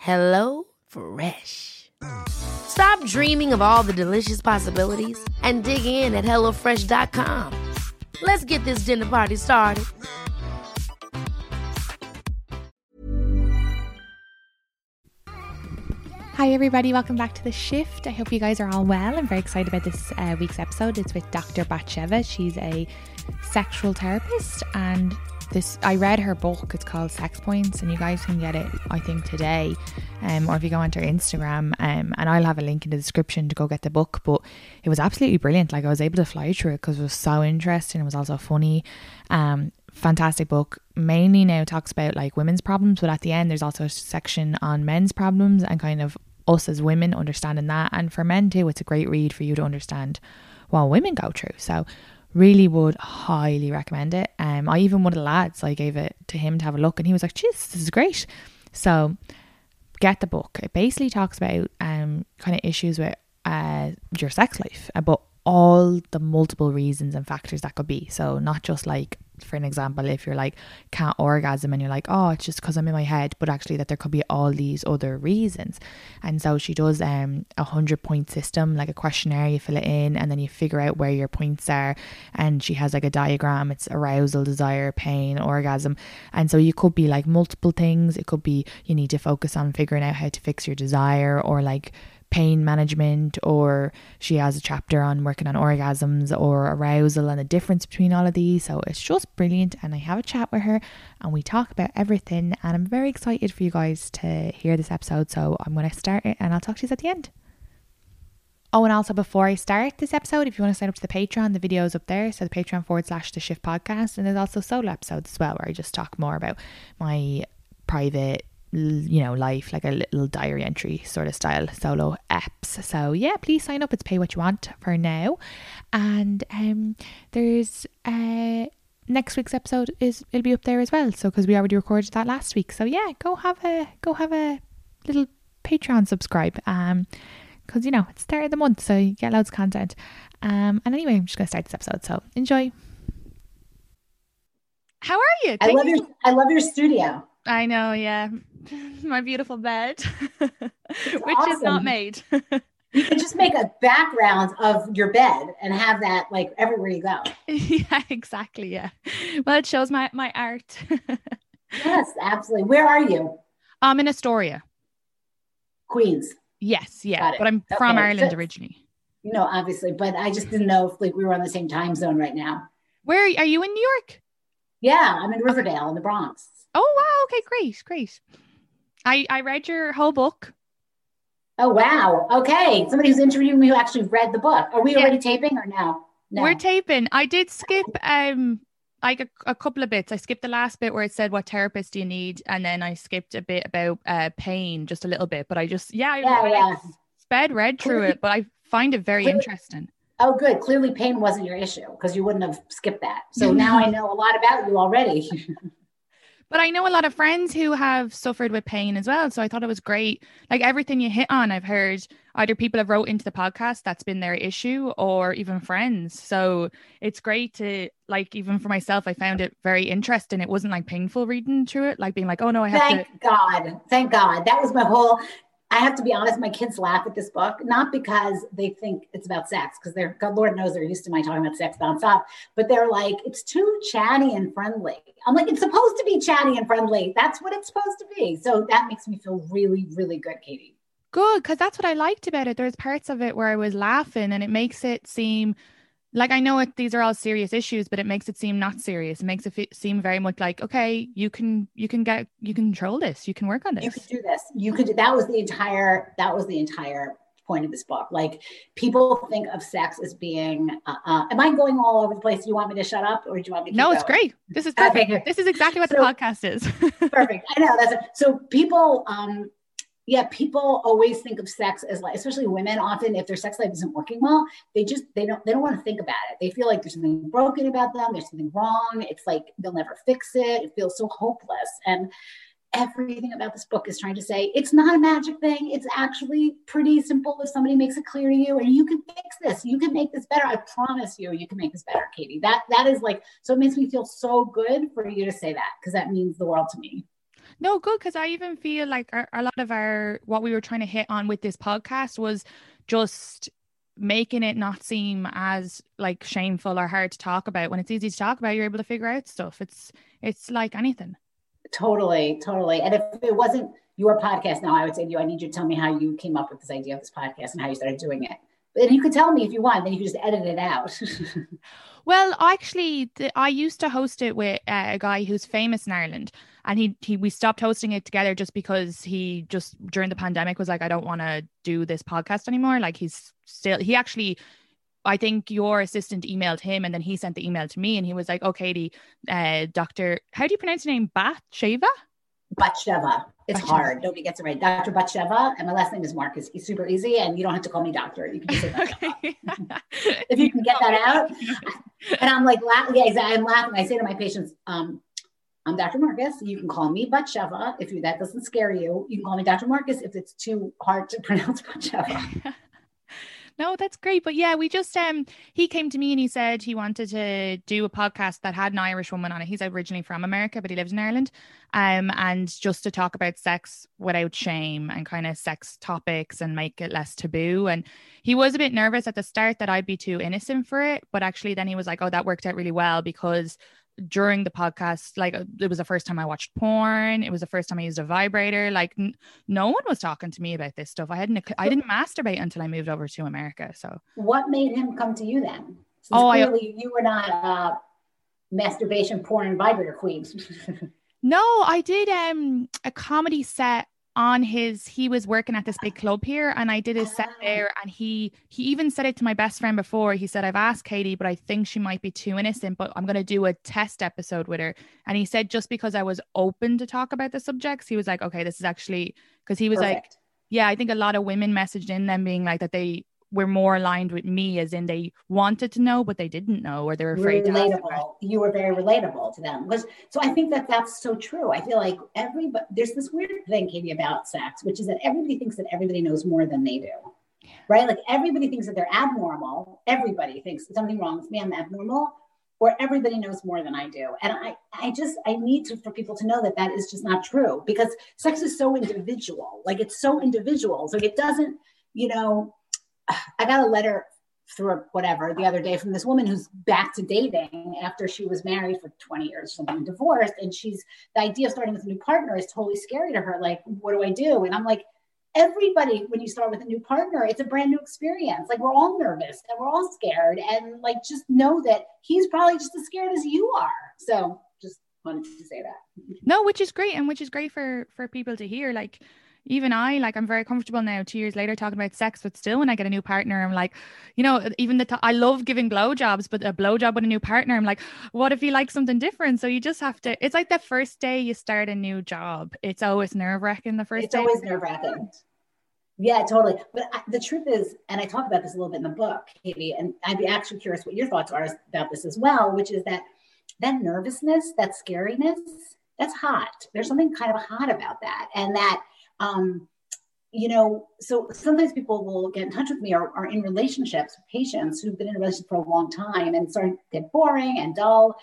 Hello Fresh. Stop dreaming of all the delicious possibilities and dig in at HelloFresh.com. Let's get this dinner party started. Hi, everybody. Welcome back to The Shift. I hope you guys are all well. I'm very excited about this uh, week's episode. It's with Dr. Batsheva. She's a sexual therapist and this I read her book. It's called Sex Points, and you guys can get it. I think today, um, or if you go onto her Instagram, um, and I'll have a link in the description to go get the book. But it was absolutely brilliant. Like I was able to fly through it because it was so interesting. It was also funny. Um, fantastic book. Mainly now talks about like women's problems, but at the end there's also a section on men's problems and kind of us as women understanding that. And for men too, it's a great read for you to understand what women go through. So really would highly recommend it. Um, I even one of the lads, I gave it to him to have a look, and he was like, "Jeez, this is great." So get the book. It basically talks about um kind of issues with uh your sex life, but all the multiple reasons and factors that could be. So not just like for an example, if you're like can't orgasm and you're like, oh, it's just because I'm in my head, but actually that there could be all these other reasons. And so she does um a hundred point system, like a questionnaire, you fill it in and then you figure out where your points are. And she has like a diagram, it's arousal, desire, pain, orgasm. And so you could be like multiple things. It could be you need to focus on figuring out how to fix your desire or like pain management, or she has a chapter on working on orgasms or arousal and the difference between all of these. So it's just brilliant. And I have a chat with her and we talk about everything. And I'm very excited for you guys to hear this episode. So I'm going to start it and I'll talk to you at the end. Oh, and also before I start this episode, if you want to sign up to the Patreon, the video is up there. So the Patreon forward slash the shift podcast. And there's also solo episodes as well, where I just talk more about my private you know, life, like a little diary entry sort of style solo apps. So yeah, please sign up. It's pay what you want for now. And um there's uh next week's episode is it'll be up there as well. So because we already recorded that last week. So yeah, go have a go have a little Patreon subscribe. Um because you know it's start of the month, so you get loads of content. Um and anyway, I'm just gonna start this episode. So enjoy. How are you? Thank I love you. your I love your studio. I know, yeah. My beautiful bed, which awesome. is not made. you can just make a background of your bed and have that like everywhere you go. Yeah, exactly. Yeah. Well, it shows my my art. yes, absolutely. Where are you? I'm in Astoria. Queens. Yes, yeah. But I'm okay. from Ireland so, originally. You know, obviously, but I just didn't know if like we were on the same time zone right now. Where are you in New York? Yeah, I'm in Riverdale in the Bronx. Oh wow, okay, great, great. I I read your whole book. Oh wow. Okay. Somebody who's interviewing me who actually read the book. Are we yeah. already taping or no? no? We're taping. I did skip um like a, a, couple of bits. I skipped the last bit where it said what therapist do you need, and then I skipped a bit about uh pain, just a little bit. But I just yeah, I yeah, yeah. sped read through it, but I find it very clearly, interesting. Oh, good. Clearly, pain wasn't your issue because you wouldn't have skipped that. So now I know a lot about you already. But I know a lot of friends who have suffered with pain as well. So I thought it was great. Like everything you hit on, I've heard either people have wrote into the podcast that's been their issue or even friends. So it's great to like even for myself, I found it very interesting. It wasn't like painful reading through it, like being like, oh no, I have Thank to God. Thank God. That was my whole I have to be honest, my kids laugh at this book, not because they think it's about sex, because they're, God, Lord knows they're used to my talking about sex nonstop, but they're like, it's too chatty and friendly. I'm like, it's supposed to be chatty and friendly. That's what it's supposed to be. So that makes me feel really, really good, Katie. Good, because that's what I liked about it. There's parts of it where I was laughing and it makes it seem like I know it these are all serious issues, but it makes it seem not serious. It makes it f- seem very much like okay, you can you can get you can control this, you can work on this. You could do this. You could. That was the entire. That was the entire point of this book. Like people think of sex as being. Uh, uh, am I going all over the place? Do you want me to shut up, or do you want me? to No, it's great. This is perfect. Okay. This is exactly what so, the podcast is. perfect. I know that's it. so people. um yeah, people always think of sex as like, especially women. Often, if their sex life isn't working well, they just they don't they don't want to think about it. They feel like there's something broken about them. There's something wrong. It's like they'll never fix it. It feels so hopeless. And everything about this book is trying to say it's not a magic thing. It's actually pretty simple if somebody makes it clear to you, and you can fix this. You can make this better. I promise you, you can make this better, Katie. That that is like so. It makes me feel so good for you to say that because that means the world to me. No, good. Because I even feel like our, a lot of our, what we were trying to hit on with this podcast was just making it not seem as like shameful or hard to talk about. When it's easy to talk about you're able to figure out stuff. It's it's like anything. Totally totally. And if it wasn't your podcast now i would say to you i need you to tell me how you came up with this idea of this podcast and how you started doing it. And you could tell me if you want then you could just edit it out. Well actually the, i used to host it with uh, a guy who's famous in ireland and he he we stopped hosting it together just because he just during the pandemic was like I don't want to do this podcast anymore like he's still he actually I think your assistant emailed him and then he sent the email to me and he was like, "Oh, Katie, uh, Doctor, how do you pronounce your name? Batsheva." Batsheva. It's Batsheva. hard. Nobody gets it right. Dr. Batsheva, and my last name is Marcus. It's super easy, and you don't have to call me doctor. You can just say okay. if you can get that out. and I'm like, yeah, exactly. I'm laughing. I say to my patients, um, I'm Dr. Marcus. You can call me Batsheva if you, that doesn't scare you. You can call me Dr. Marcus if it's too hard to pronounce Batsheva. no, that's great. But yeah, we just um he came to me and he said he wanted to do a podcast that had an Irish woman on it. He's originally from America, but he lives in Ireland. Um, and just to talk about sex without shame and kind of sex topics and make it less taboo. And he was a bit nervous at the start that I'd be too innocent for it, but actually then he was like, Oh, that worked out really well because during the podcast like uh, it was the first time i watched porn. It was the first time i used a vibrator. Like n- no one was talking to me about this stuff. I hadn't i didn't masturbate until i moved over to america so. What made him come to you then? Since oh clearly I, you were not uh masturbation porn and vibrator queens no i did um a comedy set on his he was working at this big club here and I did his set ah. there and he he even said it to my best friend before he said I've asked Katie but I think she might be too innocent but I'm going to do a test episode with her and he said just because I was open to talk about the subjects he was like okay this is actually because he was Perfect. like yeah I think a lot of women messaged in them being like that they were more aligned with me as in they wanted to know but they didn't know or they were afraid relatable you were very relatable to them was so i think that that's so true i feel like everybody there's this weird thing katie about sex which is that everybody thinks that everybody knows more than they do right like everybody thinks that they're abnormal everybody thinks something wrong with me i'm abnormal or everybody knows more than I do. And I, I just, I need to, for people to know that that is just not true because sex is so individual. Like it's so individual. So it doesn't, you know, I got a letter through whatever the other day from this woman who's back to dating after she was married for 20 years, something divorced. And she's the idea of starting with a new partner is totally scary to her. Like, what do I do? And I'm like, everybody, when you start with a new partner, it's a brand new experience. Like, we're all nervous and we're all scared. And like, just know that he's probably just as scared as you are. So just wanted to say that. No, which is great. And which is great for for people to hear. Like, even I, like, I'm very comfortable now, two years later, talking about sex. But still, when I get a new partner, I'm like, you know, even the t- I love giving blowjobs, but a blowjob with a new partner, I'm like, what if you like something different? So you just have to. It's like the first day you start a new job. It's always nerve wracking. The first it's day. It's always nerve wracking. Yeah, totally. But I, the truth is, and I talk about this a little bit in the book, Katie, and I'd be actually curious what your thoughts are about this as well, which is that that nervousness, that scariness, that's hot. There's something kind of hot about that, and that um, you know, so sometimes people will get in touch with me or are in relationships with patients who've been in a relationship for a long time and start to get boring and dull.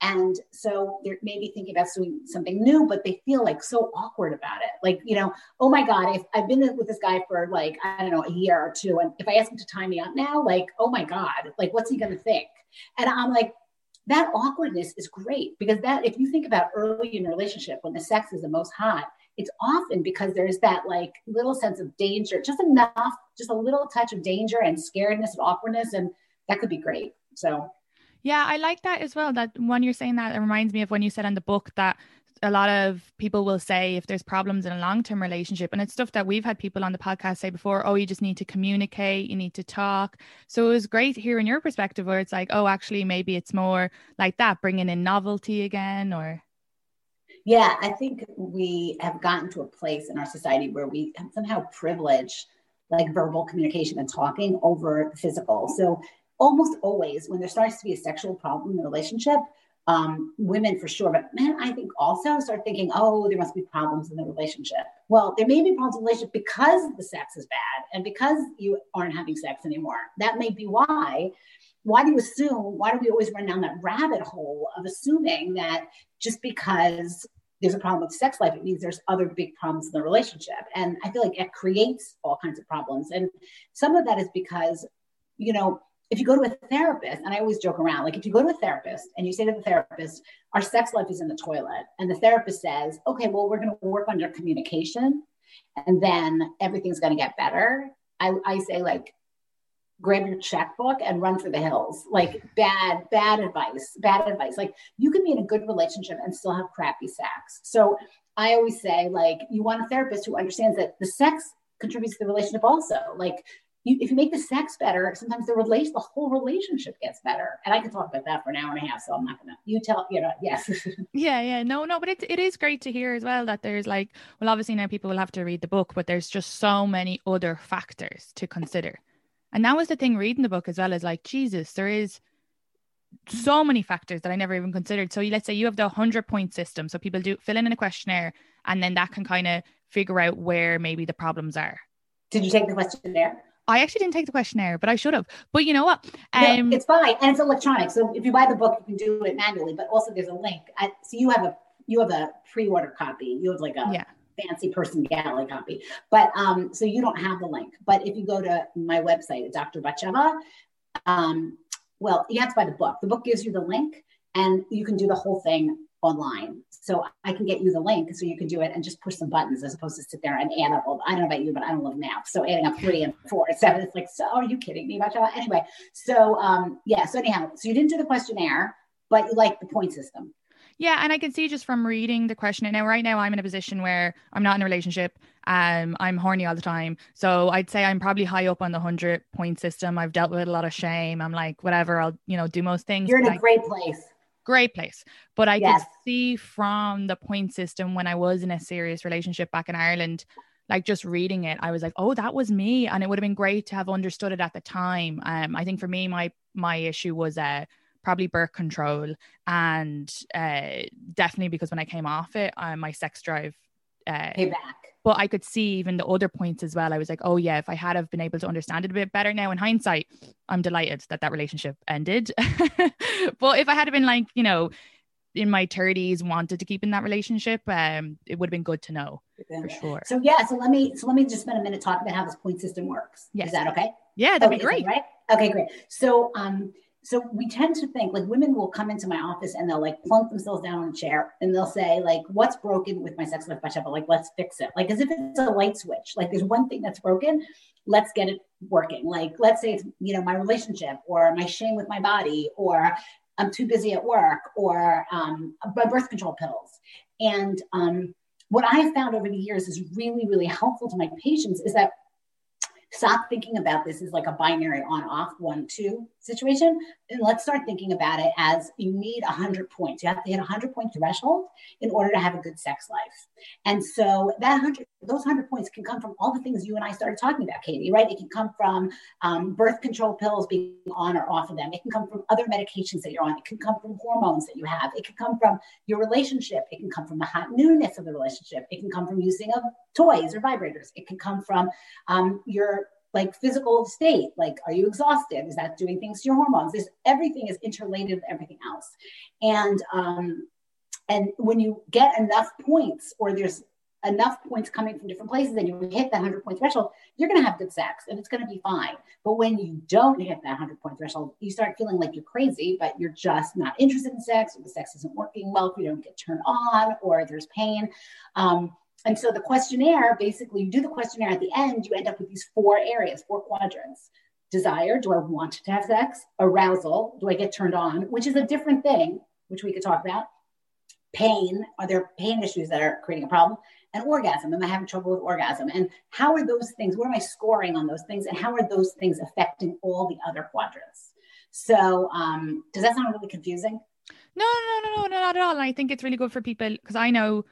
And so they're maybe thinking about doing something new, but they feel like so awkward about it. Like, you know, oh my God, if I've been with this guy for like, I don't know, a year or two. And if I ask him to tie me up now, like, oh my God, like, what's he going to think? And I'm like, that awkwardness is great because that, if you think about early in a relationship when the sex is the most hot, it's often because there's that like little sense of danger, just enough, just a little touch of danger and scaredness and awkwardness. And that could be great. So, yeah, I like that as well. That when you're saying that, it reminds me of when you said in the book that a lot of people will say if there's problems in a long-term relationship and it's stuff that we've had people on the podcast say before oh you just need to communicate you need to talk so it was great hearing your perspective where it's like oh actually maybe it's more like that bringing in novelty again or yeah i think we have gotten to a place in our society where we somehow privilege like verbal communication and talking over physical so almost always when there starts to be a sexual problem in the relationship um, women for sure, but men, I think also start thinking, oh, there must be problems in the relationship. Well, there may be problems in the relationship because the sex is bad and because you aren't having sex anymore. That may be why. Why do you assume? Why do we always run down that rabbit hole of assuming that just because there's a problem with sex life, it means there's other big problems in the relationship? And I feel like it creates all kinds of problems. And some of that is because, you know, if you go to a therapist, and I always joke around, like if you go to a therapist and you say to the therapist, our sex life is in the toilet, and the therapist says, okay, well, we're going to work on your communication and then everything's going to get better. I, I say, like, grab your checkbook and run for the hills. Like, bad, bad advice, bad advice. Like, you can be in a good relationship and still have crappy sex. So I always say, like, you want a therapist who understands that the sex contributes to the relationship also. Like, you, if you make the sex better, sometimes the relation, the whole relationship gets better. And I can talk about that for an hour and a half, so I'm not gonna. You tell, you know, yes. yeah, yeah, no, no, but it it is great to hear as well that there's like, well, obviously now people will have to read the book, but there's just so many other factors to consider. And that was the thing reading the book as well is like, Jesus, there is so many factors that I never even considered. So let's say you have the 100 point system. So people do fill in a questionnaire and then that can kind of figure out where maybe the problems are. Did you take the questionnaire? I actually didn't take the questionnaire, but I should have. But you know what? Um, no, it's fine, and it's electronic. So if you buy the book, you can do it manually. But also, there's a link. I, so you have a you have a pre-order copy. You have like a yeah. Fancy person galley copy. But um, so you don't have the link. But if you go to my website, Dr. Batsheva, um, well, you have to buy the book. The book gives you the link, and you can do the whole thing online. So I can get you the link so you can do it and just push some buttons as opposed to sit there and add up. I don't know about you, but I don't love math. So adding up three and four and seven, it's like, so are you kidding me that? Anyway, so um, yeah, so anyhow, so you didn't do the questionnaire, but you like the point system. Yeah, and I can see just from reading the questionnaire. Now, right now, I'm in a position where I'm not in a relationship. Um, I'm horny all the time, so I'd say I'm probably high up on the hundred point system. I've dealt with a lot of shame. I'm like, whatever, I'll you know do most things. You're in a great place great place. But I yes. could see from the point system when I was in a serious relationship back in Ireland, like just reading it, I was like, oh, that was me. And it would have been great to have understood it at the time. Um, I think for me, my my issue was uh probably birth control and uh definitely because when I came off it, uh, my sex drive uh, came back but I could see even the other points as well. I was like, oh yeah, if I had have been able to understand it a bit better now in hindsight, I'm delighted that that relationship ended. but if I had been like, you know, in my 30s wanted to keep in that relationship, um, it would have been good to know for sure. So yeah, so let me so let me just spend a minute talking about how this point system works. Yes. Is that okay? Yeah, that'd okay, be great. Right? Okay, great. So um so we tend to think like women will come into my office and they'll like plunk themselves down on a chair and they'll say like what's broken with my sex life by like let's fix it. Like as if it's a light switch. Like there's one thing that's broken let's get it working. Like let's say it's you know my relationship or my shame with my body or i'm too busy at work or um, my birth control pills. And um, what i have found over the years is really really helpful to my patients is that stop thinking about this as like a binary on off one two situation and let's start thinking about it as you need 100 points. You have to hit a 100 point threshold in order to have a good sex life. And so that 100 those 100 points can come from all the things you and i started talking about katie right? It can come from um, birth control pills being on or off of them. It can come from other medications that you're on. It can come from hormones that you have. It can come from your relationship. It can come from the hot newness of the relationship. It can come from using of toys or vibrators. It can come from um, your like physical state like are you exhausted? Is that doing things to your hormones? This everything is interrelated with everything else. And um and when you get enough points or there's enough points coming from different places and you hit that 100 point threshold you're going to have good sex and it's going to be fine. But when you don't hit that 100 point threshold you start feeling like you're crazy but you're just not interested in sex or the sex isn't working well if you don't get turned on or there's pain. Um, and so the questionnaire, basically, you do the questionnaire at the end, you end up with these four areas, four quadrants desire, do I want to have sex? Arousal, do I get turned on? Which is a different thing, which we could talk about. Pain, are there pain issues that are creating a problem? And orgasm, am I having trouble with orgasm? And how are those things, what am I scoring on those things? And how are those things affecting all the other quadrants? So, um, does that sound really confusing? No, no, no, no, no, not at all. And I think it's really good for people because I know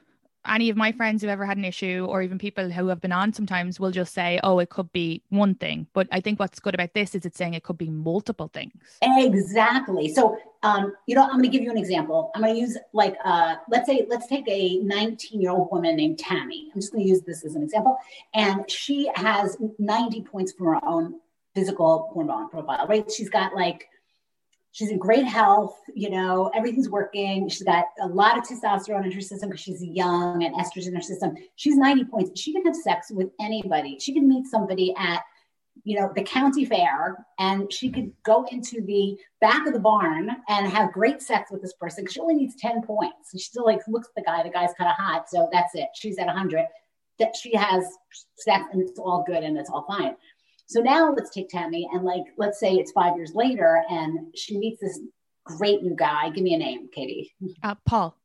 any of my friends who've ever had an issue or even people who have been on sometimes will just say, oh, it could be one thing. But I think what's good about this is it's saying it could be multiple things. Exactly. So, um, you know, I'm going to give you an example. I'm going to use like, uh, let's say, let's take a 19 year old woman named Tammy. I'm just going to use this as an example. And she has 90 points from her own physical hormone profile, right? She's got like she's in great health, you know, everything's working. She's got a lot of testosterone in her system because she's young and estrogen in her system. She's 90 points. She can have sex with anybody. She can meet somebody at, you know, the county fair and she could go into the back of the barn and have great sex with this person she only needs 10 points. And she still like looks at the guy, the guy's kind of hot. So that's it. She's at 100. That she has sex and it's all good and it's all fine. So now let's take Tammy and like, let's say it's five years later and she meets this great new guy. Give me a name, Katie. Uh, Paul.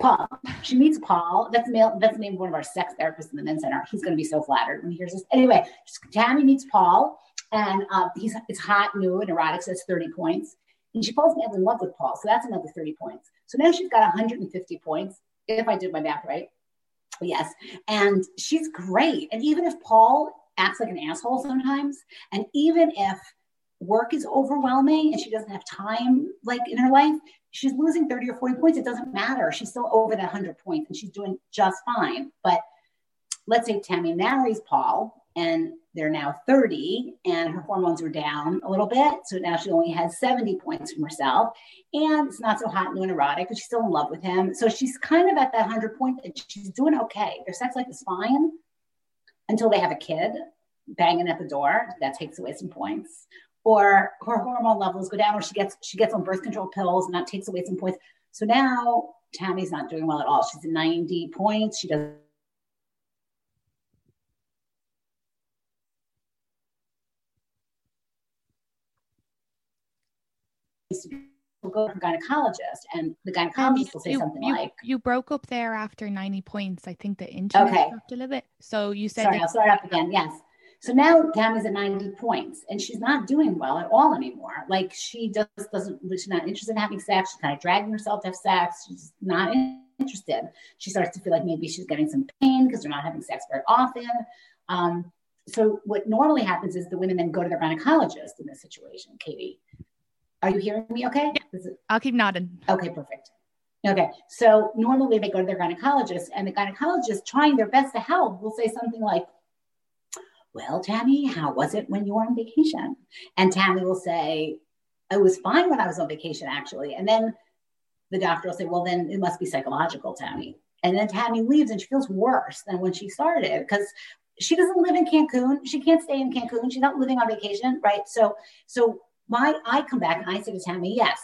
Paul. She meets Paul. That's male. That's the name of one of our sex therapists in the men's center. He's going to be so flattered when he hears this. Anyway, Tammy meets Paul, and um, he's it's hot, new, and erotic. So it's thirty points. And she falls madly in love with Paul. So that's another thirty points. So now she's got 150 points. If I did my math right, yes. And she's great. And even if Paul acts like an asshole sometimes. And even if work is overwhelming and she doesn't have time like in her life, she's losing 30 or 40 points. It doesn't matter. She's still over that 100 points and she's doing just fine. But let's say Tammy marries Paul and they're now 30 and her hormones are down a little bit. So now she only has 70 points from herself and it's not so hot and erotic, but she's still in love with him. So she's kind of at that 100 point and she's doing okay. Their sex life is fine, until they have a kid banging at the door. That takes away some points. Or her hormone levels go down, or she gets she gets on birth control pills, and that takes away some points. So now Tammy's not doing well at all. She's at 90 points. She does go to a gynecologist and the gynecologist will say you, something you, like you broke up there after 90 points. I think the internet Okay. dropped a little bit so you said sorry that- i'll start up again. Yes. So now tammy's at 90 points and she's not doing well at all anymore. Like she just doesn't she's not interested in having sex. She's kind of dragging herself to have sex. She's not interested. She starts to feel like maybe she's getting some pain because they're not having sex very often. Um, so what normally happens is the women then go to their gynecologist in this situation katie are you hearing me okay Is it- i'll keep nodding Okay, perfect. Okay, so normally they go to their gynecologist, and the gynecologist, trying their best to help, will say something like, Well, Tammy, how was it when you were on vacation? And Tammy will say, It was fine when I was on vacation, actually. And then the doctor will say, Well, then it must be psychological, Tammy. And then Tammy leaves and she feels worse than when she started because she doesn't live in Cancun. She can't stay in Cancun. She's not living on vacation, right? So, so my I come back and I say to Tammy, yes,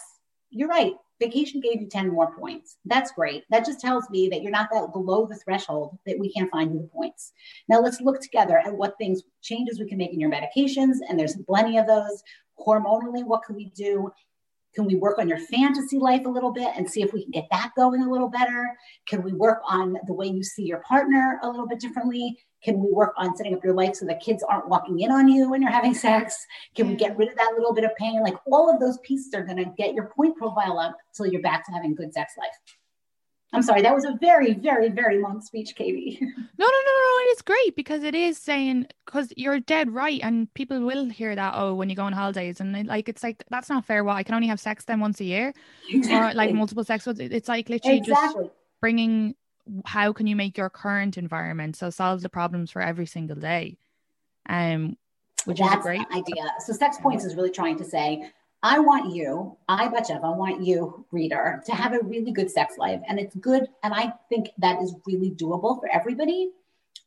you're right. Vacation gave you 10 more points. That's great. That just tells me that you're not that below the threshold that we can't find you the points. Now let's look together at what things changes we can make in your medications, and there's plenty of those. Hormonally, what can we do? Can we work on your fantasy life a little bit and see if we can get that going a little better? Can we work on the way you see your partner a little bit differently? Can we work on setting up your life so the kids aren't walking in on you when you're having sex? Can we get rid of that little bit of pain? Like all of those pieces are going to get your point profile up till you're back to having good sex life. I'm sorry, that was a very, very, very long speech, Katie. No, no, no, no. It is great because it is saying because you're dead right, and people will hear that. Oh, when you go on holidays, and like it's like that's not fair. What I can only have sex then once a year, or like multiple sex. It's like literally just bringing. How can you make your current environment so solve the problems for every single day, um, which is a great. idea. So sex points is really trying to say, I want you, I Batsheva, I want you, reader, to have a really good sex life. And it's good. And I think that is really doable for everybody.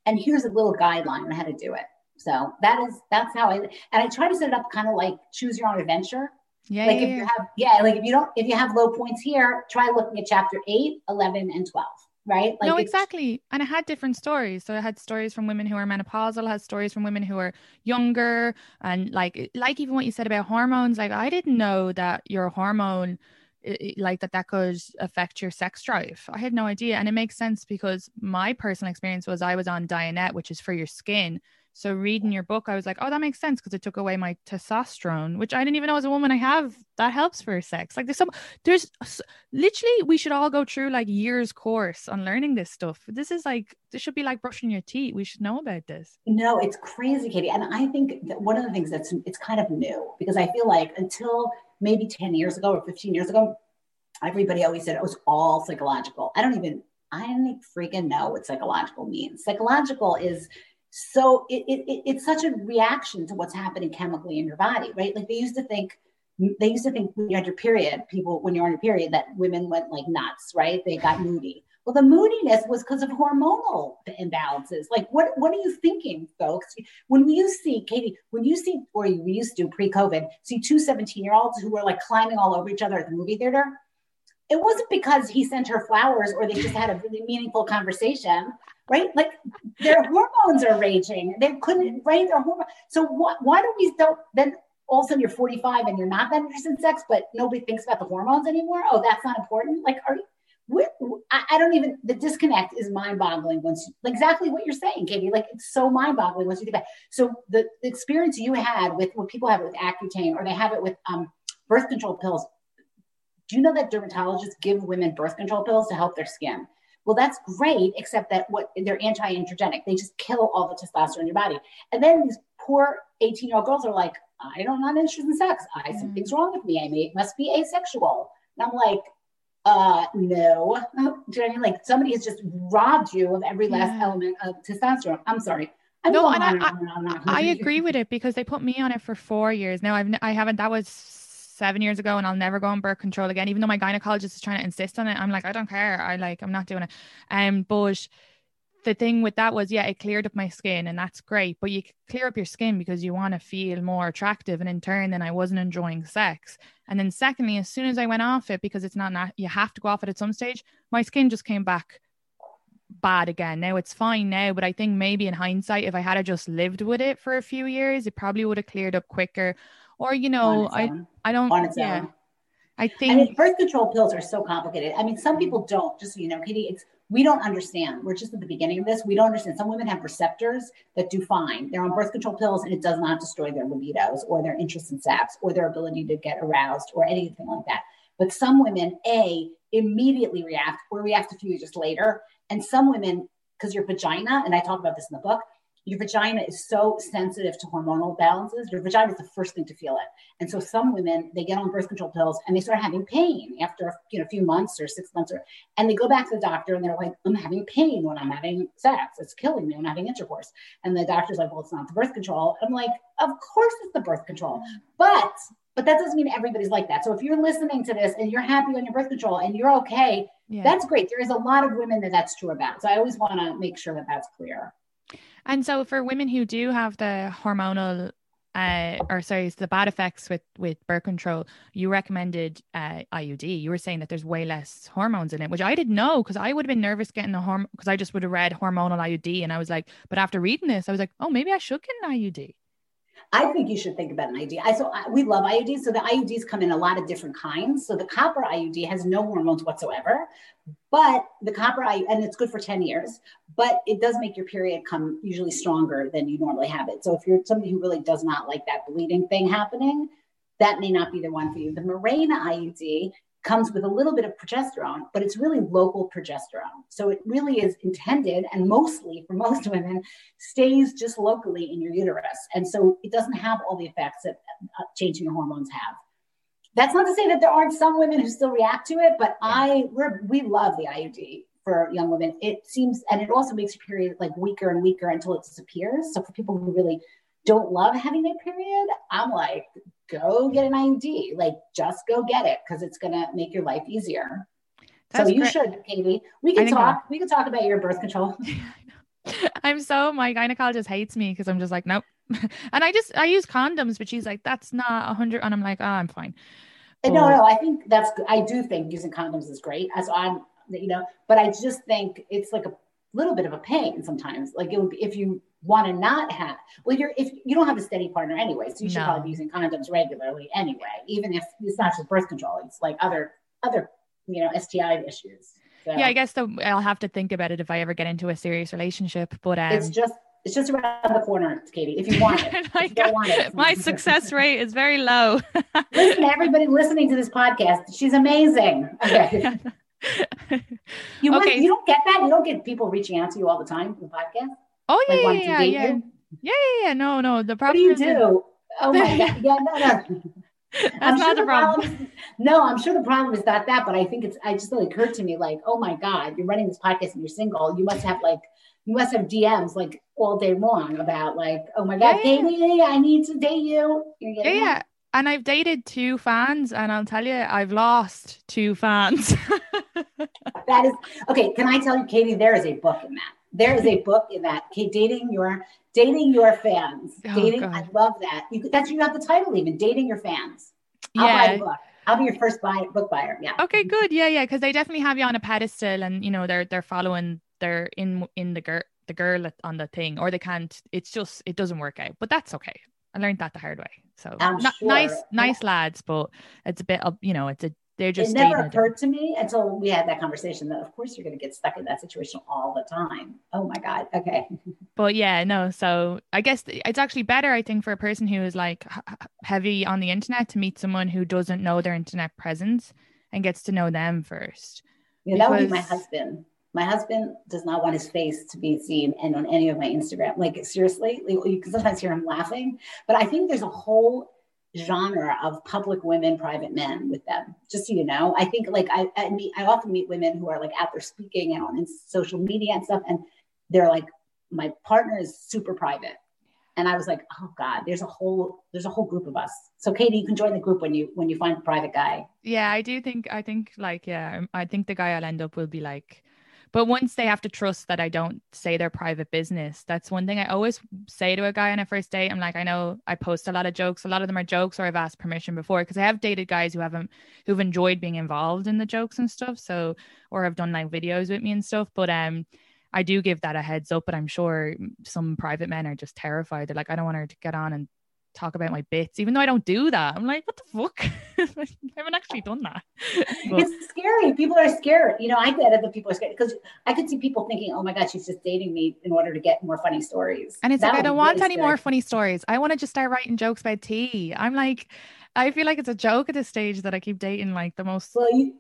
And here's a little guideline on how to do it. So that is that's how I and I try to set it up kind of like choose your own adventure. Yeah, like yeah, if you have yeah, like if you don't if you have low points here, try looking at chapter 8, 11, and 12. Right? Like no, exactly. And I had different stories. So I had stories from women who are menopausal, I had stories from women who are younger, and like like even what you said about hormones. Like I didn't know that your hormone like that that could affect your sex drive. I had no idea. And it makes sense because my personal experience was I was on Dianette, which is for your skin. So reading your book, I was like, oh, that makes sense because it took away my testosterone, which I didn't even know as a woman I have. That helps for sex. Like there's some, there's literally we should all go through like years course on learning this stuff. This is like this should be like brushing your teeth. We should know about this. No, it's crazy, Katie. And I think that one of the things that's it's kind of new because I feel like until maybe 10 years ago or 15 years ago, everybody always said it was all psychological. I don't even, I don't freaking know what psychological means. Psychological is so, it, it, it's such a reaction to what's happening chemically in your body, right? Like they used to think, they used to think when you had your period, people, when you're on your period, that women went like nuts, right? They got moody. Well, the moodiness was because of hormonal imbalances. Like, what what are you thinking, folks? When you see Katie, when you see, or we used to pre-COVID, see two 17 year olds who were like climbing all over each other at the movie theater, it wasn't because he sent her flowers or they just had a really meaningful conversation, right? Like their hormones are raging. They couldn't, right? Their hormone. So what? Why do we don't then? All of a sudden, you're 45 and you're not that interested in sex, but nobody thinks about the hormones anymore. Oh, that's not important. Like, are I, I don't even the disconnect is mind-boggling once you, exactly what you're saying, Katie. Like it's so mind-boggling once you think about. It. So the, the experience you had with what people have it with Accutane or they have it with um, birth control pills. Do you know that dermatologists give women birth control pills to help their skin? Well, that's great, except that what they're anti-androgenic. They just kill all the testosterone in your body. And then these poor 18-year-old girls are like, I don't not interested in sex. I mm-hmm. something's wrong with me. I may must be asexual. And I'm like, uh no do you know I mean? like somebody has just robbed you of every last yeah. element of testosterone i'm sorry I'm no and I, I, I agree with it because they put me on it for four years now i've i haven't that was seven years ago and i'll never go on birth control again even though my gynecologist is trying to insist on it i'm like i don't care i like i'm not doing it um but the thing with that was, yeah, it cleared up my skin and that's great. But you clear up your skin because you want to feel more attractive. And in turn, then I wasn't enjoying sex. And then, secondly, as soon as I went off it, because it's not, not you have to go off it at some stage, my skin just came back bad again. Now it's fine now, but I think maybe in hindsight, if I had just lived with it for a few years, it probably would have cleared up quicker. Or, you know, I, I don't, on its yeah. Own. I think I mean, birth control pills are so complicated. I mean, some people don't. Just so you know, Katie, it's we don't understand. We're just at the beginning of this. We don't understand. Some women have receptors that do fine. They're on birth control pills and it does not destroy their libidos or their interest in sex or their ability to get aroused or anything like that. But some women, A, immediately react or react a few years later. And some women, because your vagina, and I talk about this in the book, your vagina is so sensitive to hormonal balances. Your vagina is the first thing to feel it. And so some women, they get on birth control pills and they start having pain after you know, a few months or six months, or, and they go back to the doctor and they're like, I'm having pain when I'm having sex. It's killing me when I'm having intercourse. And the doctor's like, well, it's not the birth control. I'm like, of course it's the birth control. But but that doesn't mean everybody's like that. So if you're listening to this and you're happy on your birth control and you're okay, yeah. that's great. There is a lot of women that that's true about. So I always want to make sure that that's clear. And so for women who do have the hormonal uh, or sorry, it's the bad effects with with birth control, you recommended uh, IUD. You were saying that there's way less hormones in it, which I didn't know because I would have been nervous getting a hormone because I just would have read hormonal IUD and I was like, but after reading this, I was like, oh, maybe I should get an IUD. I think you should think about an IUD. I so I, we love IUDs. So the IUDs come in a lot of different kinds. So the copper IUD has no hormones whatsoever, but the copper IUD, and it's good for 10 years, but it does make your period come usually stronger than you normally have it. So if you're somebody who really does not like that bleeding thing happening, that may not be the one for you. The Mirena IUD comes with a little bit of progesterone, but it's really local progesterone. So it really is intended and mostly for most women stays just locally in your uterus. And so it doesn't have all the effects that uh, changing your hormones have. That's not to say that there aren't some women who still react to it, but I we're, we love the IUD for young women. It seems, and it also makes your period like weaker and weaker until it disappears. So for people who really don't love having their period, I'm like, go get an IUD. Like, just go get it because it's going to make your life easier. That's so you great. should, Katie. We can talk. We can talk about your birth control. I'm so my gynecologist hates me because I'm just like nope, and I just I use condoms, but she's like that's not a hundred, and I'm like oh I'm fine. But, no, no, I think that's I do think using condoms is great. As I'm you know, but I just think it's like a little bit of a pain sometimes. Like it would be, if you want to not have well you're if you don't have a steady partner anyway so you should no. probably be using condoms regularly anyway even if it's not just birth control it's like other other you know sti issues so, yeah i guess though i'll have to think about it if i ever get into a serious relationship but um, it's just it's just around the corner, Katie. If you want it, you want it. my success rate is very low. Listen, everybody listening to this podcast, she's amazing. Okay. you okay. you don't get that. You don't get people reaching out to you all the time for the podcast. Oh yeah, like, yeah, yeah, yeah. yeah, yeah, yeah. No, no. The problem. What do you do? Oh my god. Yeah, no, no. That's I'm not sure the problem. problem is, no, I'm sure the problem is not that, but I think it's. I just really occurred to me like, oh my god, you're running this podcast and you're single. You must have like, you must have DMs like all day long about like, oh my god, yeah, Katie, I need to date you. Yeah, yeah. And I've dated two fans, and I'll tell you, I've lost two fans. that is okay. Can I tell you, Katie? There is a book in that there is a book in that okay, dating your dating your fans oh, dating God. i love that you, that's you have the title even dating your fans I'll yeah. buy the book I'll be your first buy, book buyer. Yeah. Okay, good. Yeah, yeah, because they definitely have you on a pedestal, and you know they're they're following they're in in the girl the girl on the thing, or they can't. It's just it doesn't work out, but that's okay. I learned that the hard way. So sure. nice, nice yeah. lads, but it's a bit of you know it's a they're just it never occurred to me until we had that conversation that of course you're going to get stuck in that situation all the time. Oh my god. Okay. But yeah no so i guess it's actually better i think for a person who is like heavy on the internet to meet someone who doesn't know their internet presence and gets to know them first. Yeah because... that would be my husband. My husband does not want his face to be seen and on any of my instagram. Like seriously like, you can sometimes hear him laughing but i think there's a whole genre of public women, private men with them. Just so you know, I think like I, I meet, I often meet women who are like out there speaking and on social media and stuff, and they're like, my partner is super private. And I was like, oh God, there's a whole there's a whole group of us. So Katie, you can join the group when you when you find a private guy. Yeah, I do think I think like yeah, I think the guy I'll end up will be like but once they have to trust that I don't say their private business, that's one thing I always say to a guy on a first date. I'm like, I know I post a lot of jokes. A lot of them are jokes, or I've asked permission before because I have dated guys who haven't who've enjoyed being involved in the jokes and stuff. So, or have done like videos with me and stuff. But um, I do give that a heads up. But I'm sure some private men are just terrified. They're like, I don't want her to get on and talk about my bits, even though I don't do that. I'm like, what the fuck? I haven't actually done that. But, it's scary. People are scared. You know, I get it that people are scared because I could see people thinking, oh my God, she's just dating me in order to get more funny stories. And it's that like, I don't want really any scary. more funny stories. I want to just start writing jokes about tea. I'm like, I feel like it's a joke at this stage that I keep dating like the most. Well, you,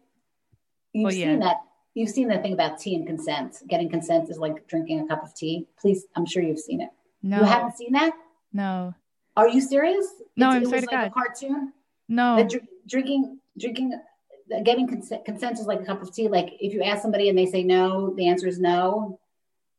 you've well, seen yeah. that. You've seen the thing about tea and consent. Getting consent is like drinking a cup of tea. Please, I'm sure you've seen it. No. You haven't seen that? No. Are you serious? No, it's, I'm sorry to like God. a cartoon. No, dr- drinking, drinking, getting consent, consent is like a cup of tea. Like if you ask somebody and they say no, the answer is no.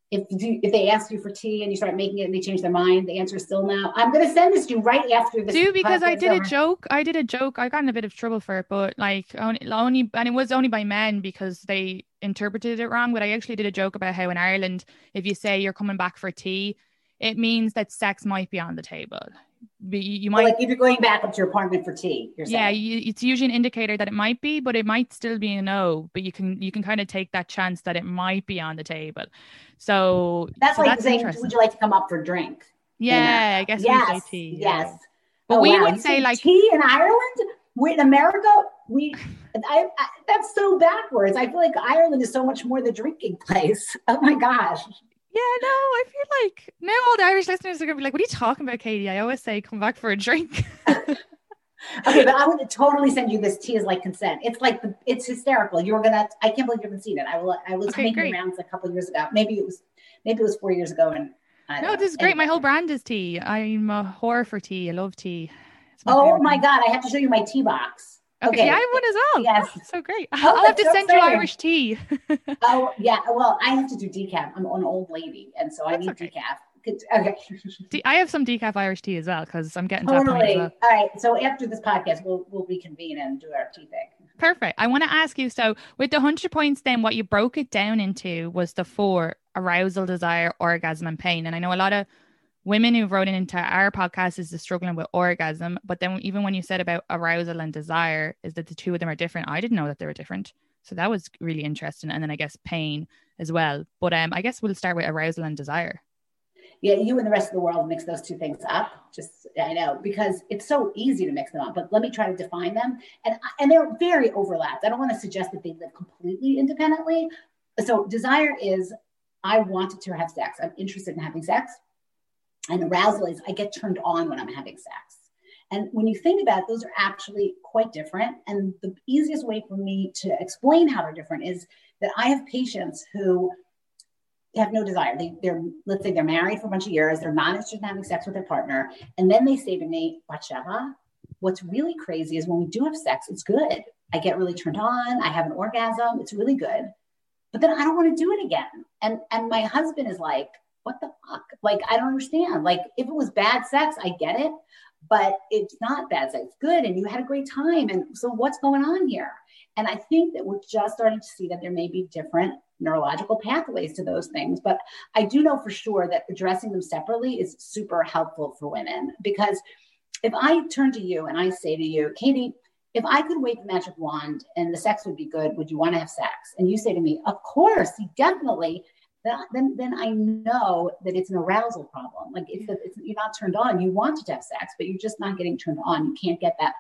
If you, if they ask you for tea and you start making it and they change their mind, the answer is still no. I'm going to send this to you right after this. Do because I did over. a joke. I did a joke. I got in a bit of trouble for it, but like only, only and it was only by men because they interpreted it wrong. But I actually did a joke about how in Ireland, if you say you're coming back for tea it means that sex might be on the table. You, you might like if you're going back up to your apartment for tea. yeah, you, it's usually an indicator that it might be, but it might still be a no. But you can you can kind of take that chance that it might be on the table. So that's so like that's saying, "Would you like to come up for a drink?" Yeah, I guess yes, tea. Yes, yeah. but oh, we wow. would say like tea in Ireland. We in America, we I, I, that's so backwards. I feel like Ireland is so much more the drinking place. Oh my gosh. Yeah, no, I feel like now all the Irish listeners are gonna be like, "What are you talking about, Katie?" I always say, "Come back for a drink." okay, but I would totally send you this tea is like consent. It's like the, it's hysterical. You're gonna. I can't believe you haven't seen it. I will. I was okay, making great. rounds a couple years ago. Maybe it was. Maybe it was four years ago. And no, know. this is great. Anyway. My whole brand is tea. I'm a whore for tea. I love tea. My oh my god! I have to show you my tea box. Okay, okay. yeah, I have one as well. Yes, oh, so great. Oh, I'll have to so send exciting. you Irish tea. oh yeah, well, I have to do decaf. I'm an old lady, and so that's I need okay. decaf. Okay. I have some decaf Irish tea as well because I'm getting totally. Well. All right. So after this podcast, we'll we'll reconvene and do our tea thing. Perfect. I want to ask you. So with the hundred points, then what you broke it down into was the four: arousal, desire, orgasm, and pain. And I know a lot of women who wrote into our podcast is the struggling with orgasm. But then even when you said about arousal and desire, is that the two of them are different? I didn't know that they were different. So that was really interesting. And then I guess pain as well. But um, I guess we'll start with arousal and desire. Yeah, you and the rest of the world mix those two things up. Just I know because it's so easy to mix them up. But let me try to define them, and and they're very overlapped. I don't want to suggest that they live completely independently. So desire is I wanted to have sex. I'm interested in having sex, and arousal is I get turned on when I'm having sex. And when you think about it, those are actually quite different. And the easiest way for me to explain how they're different is that I have patients who have no desire. They, they're, let's say they're married for a bunch of years, they're not interested in having sex with their partner. And then they say to me, Batsheva, what's really crazy is when we do have sex, it's good. I get really turned on, I have an orgasm, it's really good. But then I don't want to do it again. And and my husband is like, what the fuck? Like, I don't understand. Like, if it was bad sex, I get it but it's not bad sex. It's good. And you had a great time. And so what's going on here? And I think that we're just starting to see that there may be different neurological pathways to those things. But I do know for sure that addressing them separately is super helpful for women because if I turn to you and I say to you, Katie, if I could wave the magic wand and the sex would be good, would you want to have sex? And you say to me, Of course, definitely then then I know that it's an arousal problem. Like it's you're not turned on. You want to have sex, but you're just not getting turned on. You can't get that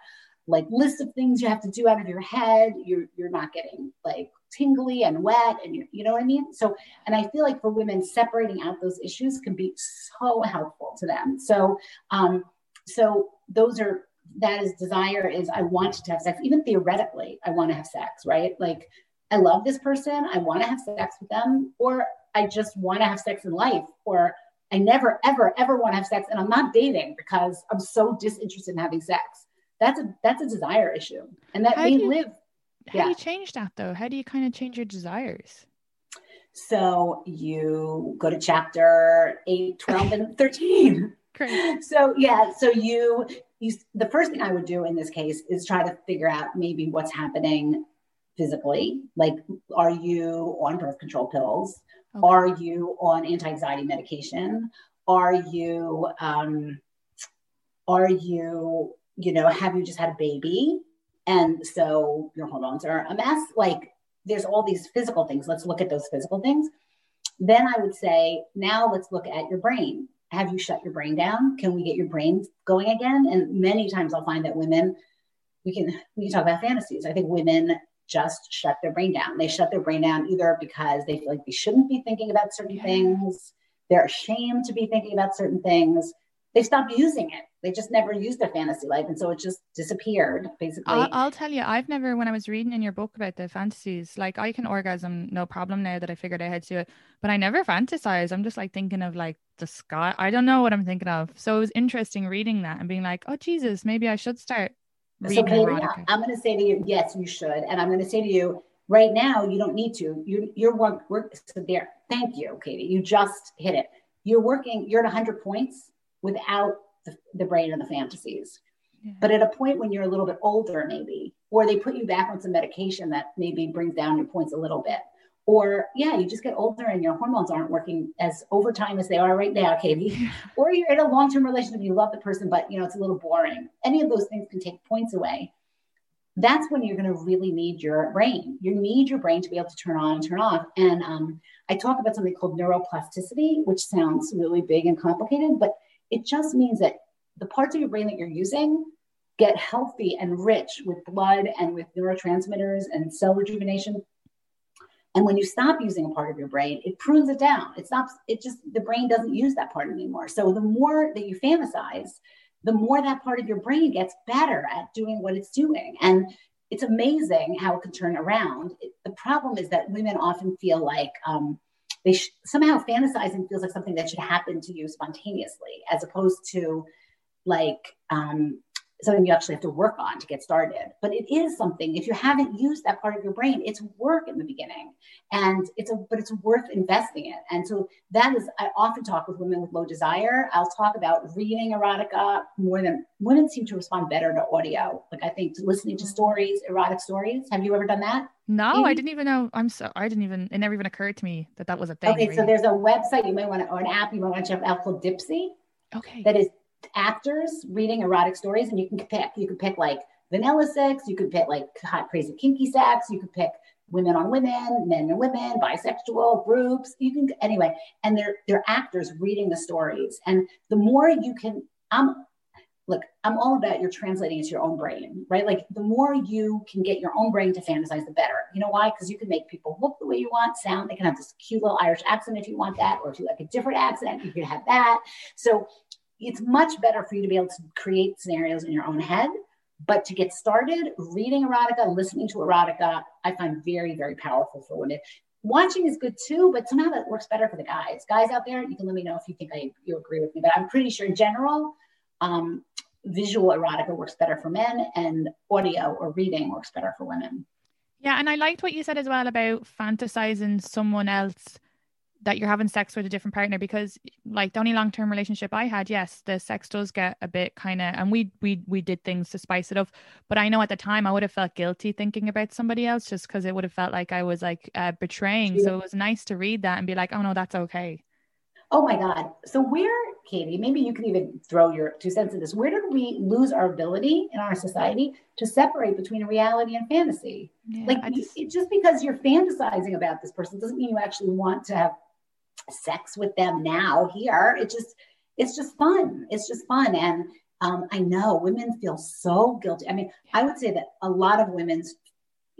like list of things you have to do out of your head. You're you're not getting like tingly and wet, and you you know what I mean. So, and I feel like for women, separating out those issues can be so helpful to them. So, um, so those are that is desire is I want to have sex. Even theoretically, I want to have sex, right? Like I love this person. I want to have sex with them, or I just want to have sex in life, or I never, ever, ever want to have sex, and I'm not dating because I'm so disinterested in having sex. That's a that's a desire issue, and that how may you, live. How yeah. do you change that though? How do you kind of change your desires? So you go to chapter 8, 12, and 13. Great. So yeah, so you you the first thing I would do in this case is try to figure out maybe what's happening physically. Like, are you on birth control pills? Okay. Are you on anti-anxiety medication? Are you um, are you you know have you just had a baby and so your hormones are a mess? Like there's all these physical things. Let's look at those physical things. Then I would say now let's look at your brain. Have you shut your brain down? Can we get your brain going again? And many times I'll find that women we can we can talk about fantasies. I think women just shut their brain down. They shut their brain down either because they feel like they shouldn't be thinking about certain things, they're ashamed to be thinking about certain things. They stopped using it. They just never used their fantasy life. And so it just disappeared, basically. I'll, I'll, tell you, I've never, when I was reading in your book about the fantasies, like I can orgasm no problem now that I figured out how to do it, but I never fantasize. I'm just like thinking of like the sky. I don't know what I'm thinking of. So it was interesting reading that and being like, oh, Jesus, maybe I should start so Katie, I'm going to say to you, yes, you should. And I'm going to say to you, right now, you don't need to. You're, you're work, work so there. Thank you, Katie. You just hit it. You're working, you're at 100 points without the, the brain and the fantasies. Yeah. But at a point when you're a little bit older, maybe, or they put you back on some medication that maybe brings down your points a little bit, or yeah, you just get older and your hormones aren't working as overtime as they are right now, Katie. or you're in a long-term relationship, you love the person, but you know it's a little boring. Any of those things can take points away. That's when you're going to really need your brain. You need your brain to be able to turn on and turn off. And um, I talk about something called neuroplasticity, which sounds really big and complicated, but it just means that the parts of your brain that you're using get healthy and rich with blood and with neurotransmitters and cell rejuvenation and when you stop using a part of your brain, it prunes it down. It stops, it just, the brain doesn't use that part anymore. So the more that you fantasize, the more that part of your brain gets better at doing what it's doing. And it's amazing how it can turn around. It, the problem is that women often feel like um, they sh- somehow fantasizing feels like something that should happen to you spontaneously, as opposed to like um, something you actually have to work on to get started. But it is something, if you haven't used that part of your brain, it's work in the beginning. And it's a, but it's worth investing in. And so that is, I often talk with women with low desire. I'll talk about reading erotica more than women seem to respond better to audio. Like I think listening to mm. stories, erotic stories. Have you ever done that? No, Maybe? I didn't even know. I'm so I didn't even. It never even occurred to me that that was a thing. Okay, really. so there's a website you might want to, or an app you might want to check out called Dipsea. Okay. That is actors reading erotic stories, and you can pick. You could pick like vanilla sex. You could pick like hot, crazy, kinky sex. You could pick women on women, men and women, bisexual groups. You can anyway, and they're they're actors reading the stories. And the more you can, I'm look, I'm all about you're translating into your own brain, right? Like the more you can get your own brain to fantasize, the better. You know why? Because you can make people look the way you want, sound. They can have this cute little Irish accent if you want that, or if you like a different accent, you can have that. So it's much better for you to be able to create scenarios in your own head. But to get started, reading erotica, listening to erotica, I find very, very powerful for women. Watching is good too, but somehow that works better for the guys. Guys out there, you can let me know if you think I you agree with me. But I'm pretty sure in general, um, visual erotica works better for men and audio or reading works better for women. Yeah, and I liked what you said as well about fantasizing someone else that you're having sex with a different partner because like the only long-term relationship I had, yes, the sex does get a bit kind of and we we we did things to spice it up, but I know at the time I would have felt guilty thinking about somebody else just because it would have felt like I was like uh, betraying. Yeah. So it was nice to read that and be like, "Oh no, that's okay." Oh my god. So where Katie, maybe you can even throw your two cents in this. Where did we lose our ability in our society to separate between reality and fantasy? Yeah, like just, just because you're fantasizing about this person doesn't mean you actually want to have sex with them now here. It just it's just fun. It's just fun. And um, I know women feel so guilty. I mean, I would say that a lot of women's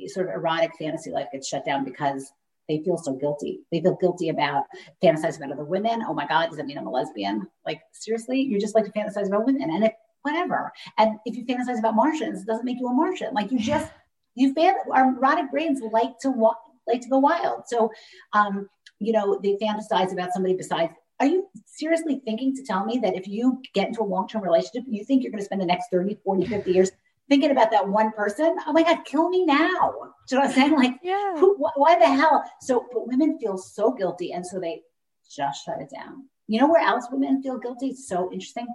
sort of erotic fantasy life gets shut down because they feel so guilty. They feel guilty about fantasizing about other women. Oh my God, does that mean I'm a lesbian? Like, seriously, you just like to fantasize about women and it, whatever. And if you fantasize about Martians, it doesn't make you a Martian. Like, you just, you fan, our erotic brains like to walk, like to go wild. So, um, you know, they fantasize about somebody besides. Are you seriously thinking to tell me that if you get into a long term relationship, you think you're going to spend the next 30, 40, 50 years thinking about that one person? Oh my God, kill me now. Do you know what I'm saying? Like, yeah. who, wh- why the hell? So, but women feel so guilty. And so they just shut it down. You know where else women feel guilty? It's so interesting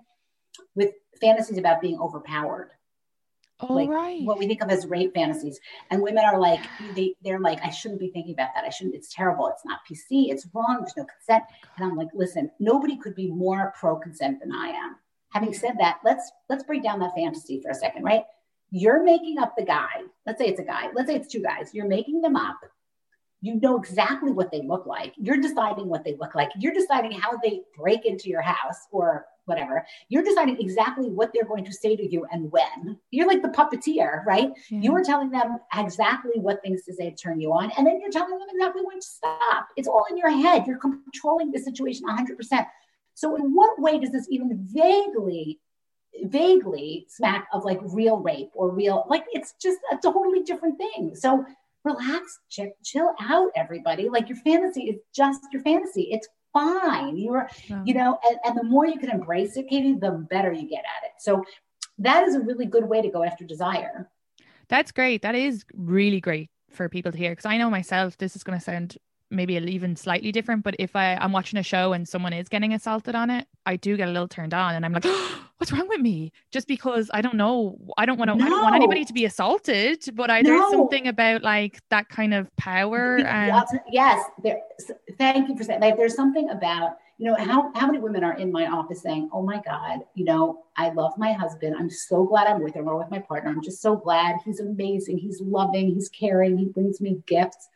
with fantasies about being overpowered. Oh, like right. what we think of as rape fantasies. And women are like, they, they're like, I shouldn't be thinking about that. I shouldn't, it's terrible. It's not PC. It's wrong. There's no consent. And I'm like, listen, nobody could be more pro consent than I am. Having said that, let's let's break down that fantasy for a second, right? You're making up the guy. Let's say it's a guy. Let's say it's two guys. You're making them up. You know exactly what they look like. You're deciding what they look like. You're deciding how they break into your house or whatever. You're deciding exactly what they're going to say to you and when. You're like the puppeteer, right? You are telling them exactly what things to say to turn you on, and then you're telling them exactly when to stop. It's all in your head. You're controlling the situation 100%. So, in what way does this even vaguely vaguely smack of like real rape or real like it's just a totally different thing so relax chill, chill out everybody like your fantasy is just your fantasy it's fine. You're, yeah. you know, and, and the more you can embrace it, Katie, the better you get at it. So that is a really good way to go after desire. That's great. That is really great for people to hear because I know myself, this is going to sound maybe even slightly different, but if I, I'm watching a show and someone is getting assaulted on it, I do get a little turned on and I'm like, oh, what's wrong with me? Just because I don't know, I don't want to, no. I don't want anybody to be assaulted, but I, no. there's something about like that kind of power. And yes, there, thank you for saying. Like, there's something about you know how how many women are in my office saying, "Oh my God, you know, I love my husband. I'm so glad I'm with him or with my partner. I'm just so glad he's amazing. He's loving. He's caring. He brings me gifts."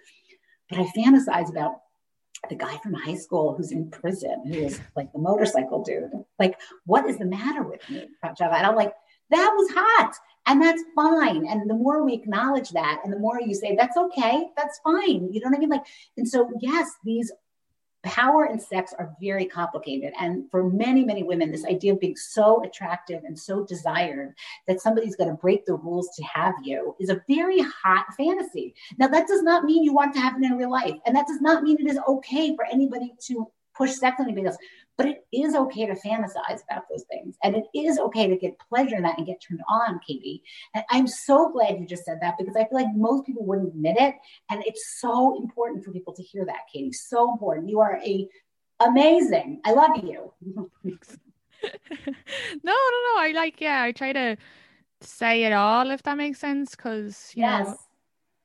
But I fantasize about the guy from high school who's in prison, who is like the motorcycle dude. Like, what is the matter with me, And I'm like, that was hot. And that's fine. And the more we acknowledge that, and the more you say, that's okay, that's fine. You know what I mean? Like, and so, yes, these power and sex are very complicated. And for many, many women, this idea of being so attractive and so desired that somebody's going to break the rules to have you is a very hot fantasy. Now, that does not mean you want to have it in real life. And that does not mean it is okay for anybody to push sex on anybody else. But it is okay to fantasize about those things. And it is okay to get pleasure in that and get turned on, Katie. And I'm so glad you just said that because I feel like most people wouldn't admit it. And it's so important for people to hear that, Katie. So important. You are a amazing. I love you. no, no, no. I like, yeah, I try to say it all if that makes sense. Cause you yes. know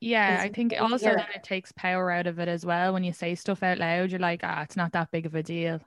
yeah, it's I think also then it takes power out of it as well. When you say stuff out loud, you're like, ah, it's not that big of a deal.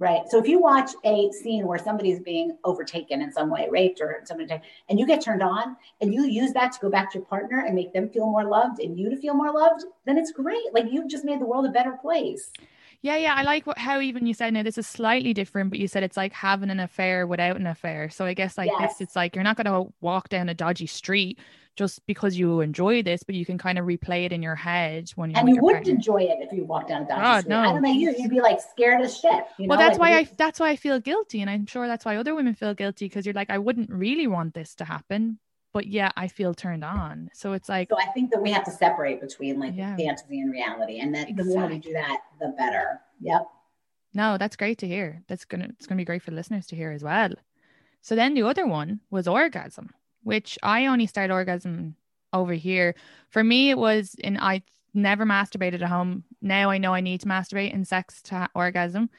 Right. So if you watch a scene where somebody's being overtaken in some way, raped or somebody, and you get turned on and you use that to go back to your partner and make them feel more loved and you to feel more loved, then it's great. Like you've just made the world a better place. Yeah, yeah. I like what, how even you said now this is slightly different, but you said it's like having an affair without an affair. So I guess like yes. this, it's like you're not going to walk down a dodgy street just because you enjoy this, but you can kind of replay it in your head when you're. And you wouldn't partner. enjoy it if you walked down that God, street. No. I don't know you. You'd be like scared as shit. You know? Well, that's like, why I that's why I feel guilty, and I'm sure that's why other women feel guilty because you're like, I wouldn't really want this to happen, but yeah, I feel turned on. So it's like. So I think that we have to separate between like yeah. fantasy and reality, and that exactly. the more we do that, the better. Yep. No, that's great to hear. That's gonna it's gonna be great for listeners to hear as well. So then the other one was orgasm, which I only started orgasm over here. For me, it was in I never masturbated at home. Now I know I need to masturbate in sex to orgasm.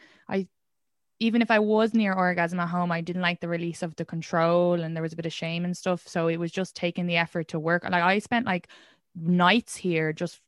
Even if I was near orgasm at home, I didn't like the release of the control and there was a bit of shame and stuff. So it was just taking the effort to work. Like I spent like nights here just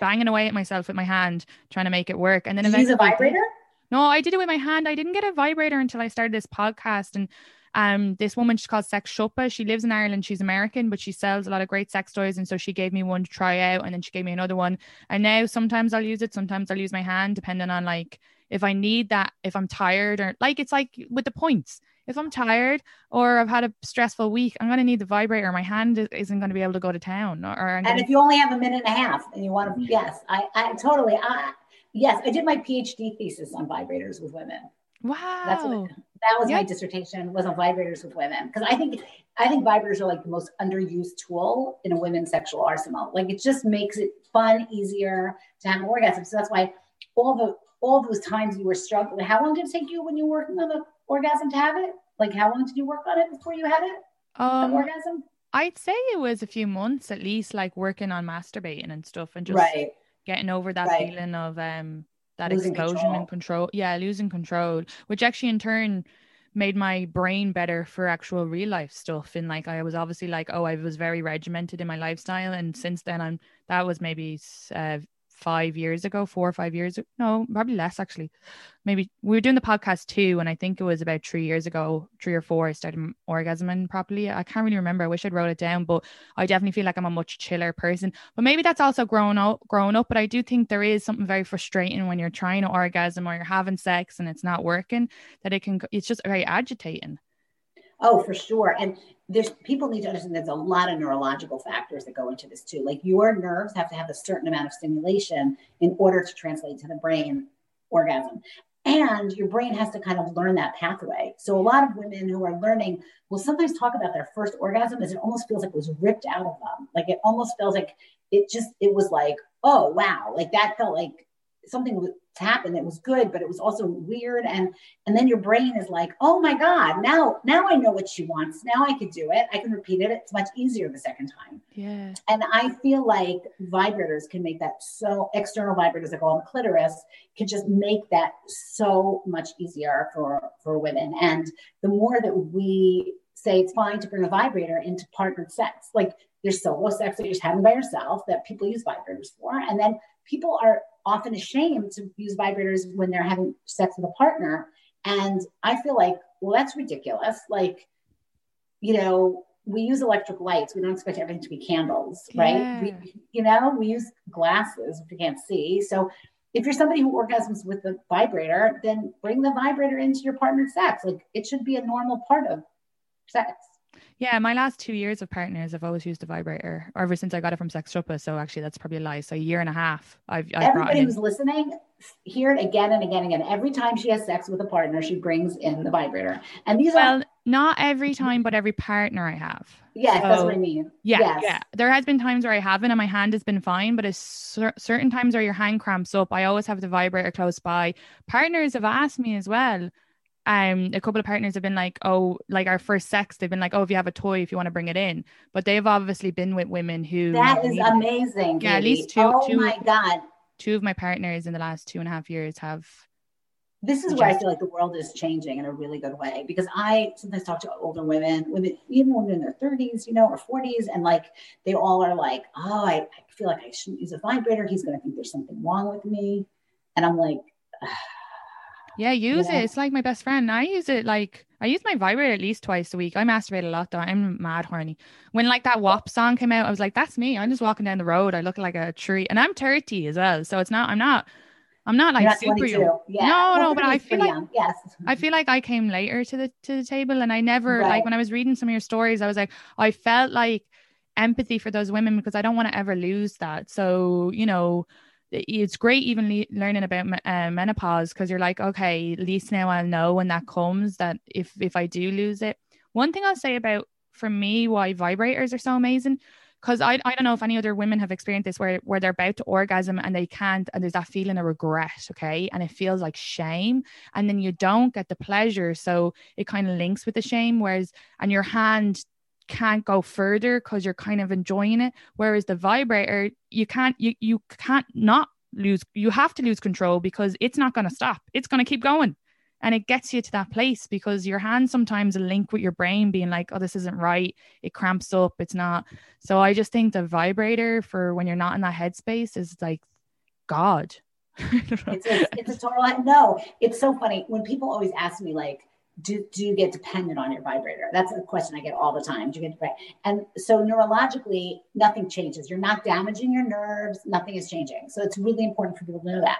banging away at myself with my hand trying to make it work. And then Did eventually, use a vibrator? No, I did it with my hand. I didn't get a vibrator until I started this podcast and um, this woman she's called Sex Siopa. She lives in Ireland. She's American, but she sells a lot of great sex toys. And so she gave me one to try out, and then she gave me another one. And now sometimes I'll use it, sometimes I'll use my hand, depending on like if I need that, if I'm tired or like it's like with the points. If I'm tired or I've had a stressful week, I'm gonna need the vibrator. My hand isn't gonna be able to go to town. Or, and if you only have a minute and a half and you want to, yes, I, I totally, I, yes, I did my PhD thesis on vibrators with women. Wow. That's what that was yep. my dissertation was on vibrators with women. Because I think I think vibrators are like the most underused tool in a women's sexual arsenal. Like it just makes it fun, easier to have oh an orgasm. So that's why all the all those times you were struggling. How long did it take you when you were working on the orgasm to have it? Like how long did you work on it before you had it? Um, orgasm? I'd say it was a few months at least, like working on masturbating and stuff and just right. getting over that right. feeling of um that losing explosion control. and control. Yeah, losing control, which actually in turn made my brain better for actual real life stuff. And like I was obviously like, oh, I was very regimented in my lifestyle, and since then I'm that was maybe uh, five years ago, four or five years. No, probably less actually. Maybe we were doing the podcast too, and I think it was about three years ago, three or four. I started orgasming properly. I can't really remember. I wish I'd wrote it down, but I definitely feel like I'm a much chiller person. But maybe that's also grown up, grown up. But I do think there is something very frustrating when you're trying to orgasm or you're having sex and it's not working. That it can. It's just very agitating. Oh, for sure. And there's people need to understand there's a lot of neurological factors that go into this too. Like your nerves have to have a certain amount of stimulation in order to translate to the brain orgasm. And your brain has to kind of learn that pathway. So a lot of women who are learning will sometimes talk about their first orgasm as it almost feels like it was ripped out of them. Like it almost feels like it just, it was like, oh wow, like that felt like something was happened it was good but it was also weird and and then your brain is like oh my god now now i know what she wants. Now i can do it. I can repeat it. It's much easier the second time. Yeah. And i feel like vibrators can make that so external vibrators that go on the clitoris can just make that so much easier for for women. And the more that we say it's fine to bring a vibrator into partnered sex like there's solo sex that you're just having by yourself that people use vibrators for and then people are often ashamed to use vibrators when they're having sex with a partner. And I feel like, well, that's ridiculous. Like, you know, we use electric lights. We don't expect everything to be candles, right? Yeah. We, you know, we use glasses if you can't see. So if you're somebody who orgasms with the vibrator, then bring the vibrator into your partnered sex. Like it should be a normal part of sex. Yeah, my last two years of partners, I've always used a vibrator ever since I got it from Sex Siopa. So actually, that's probably a lie. So a year and a half. I've, I've everybody who's listening, hear it again and again and again. Every time she has sex with a partner, she brings in the vibrator. And these well, are not every time, but every partner I have. Yes, so, that's what I mean. Yeah, yes. yeah. There has been times where I haven't, and my hand has been fine. But cer- certain times where your hand cramps up, I always have the vibrator close by. Partners have asked me as well um a couple of partners have been like oh like our first sex they've been like oh if you have a toy if you want to bring it in but they've obviously been with women who that is amazing yeah at least two oh two, my god two of my partners in the last two and a half years have this is where I feel like the world is changing in a really good way because I sometimes talk to older women, women, even women in their 30s, you know, or 40s, and like they all are like, oh, I, I feel like I shouldn't use a vibrator. He's going to think there's something wrong with me. And I'm like, Yeah, use it. It's like my best friend. I use it like I use my vibrator at least twice a week. I masturbate a lot though. I'm mad horny. When like that WAP song came out, I was like, that's me. I'm just walking down the road. I look like a tree. And I'm 30 as well. So it's not, I'm not I'm not like not super young. Yeah. No, no, but I feel like young. yes. I feel like I came later to the to the table and I never right. like when I was reading some of your stories, I was like, I felt like empathy for those women because I don't want to ever lose that. So, you know, it's great even le- learning about uh, menopause because you're like, okay, at least now I'll know when that comes that if if I do lose it. One thing I'll say about for me why vibrators are so amazing because I, I don't know if any other women have experienced this where, where they're about to orgasm and they can't and there's that feeling of regret okay and it feels like shame and then you don't get the pleasure so it kind of links with the shame whereas and your hand can't go further because you're kind of enjoying it. Whereas the vibrator you can't you, you can't not lose you have to lose control because it's not going to stop. It's going to keep going. And it gets you to that place because your hands sometimes link with your brain being like oh this isn't right. It cramps up. It's not. So i just think the vibrator for when you're not in that headspace is like god. It's, a, it's a total no it's so funny. When people always ask me like do, do you get dependent on your vibrator? That's a question I get all the time. Do you get dependent? And so neurologically, nothing changes. You're not damaging your nerves. Nothing is changing. So it's really important for people to know that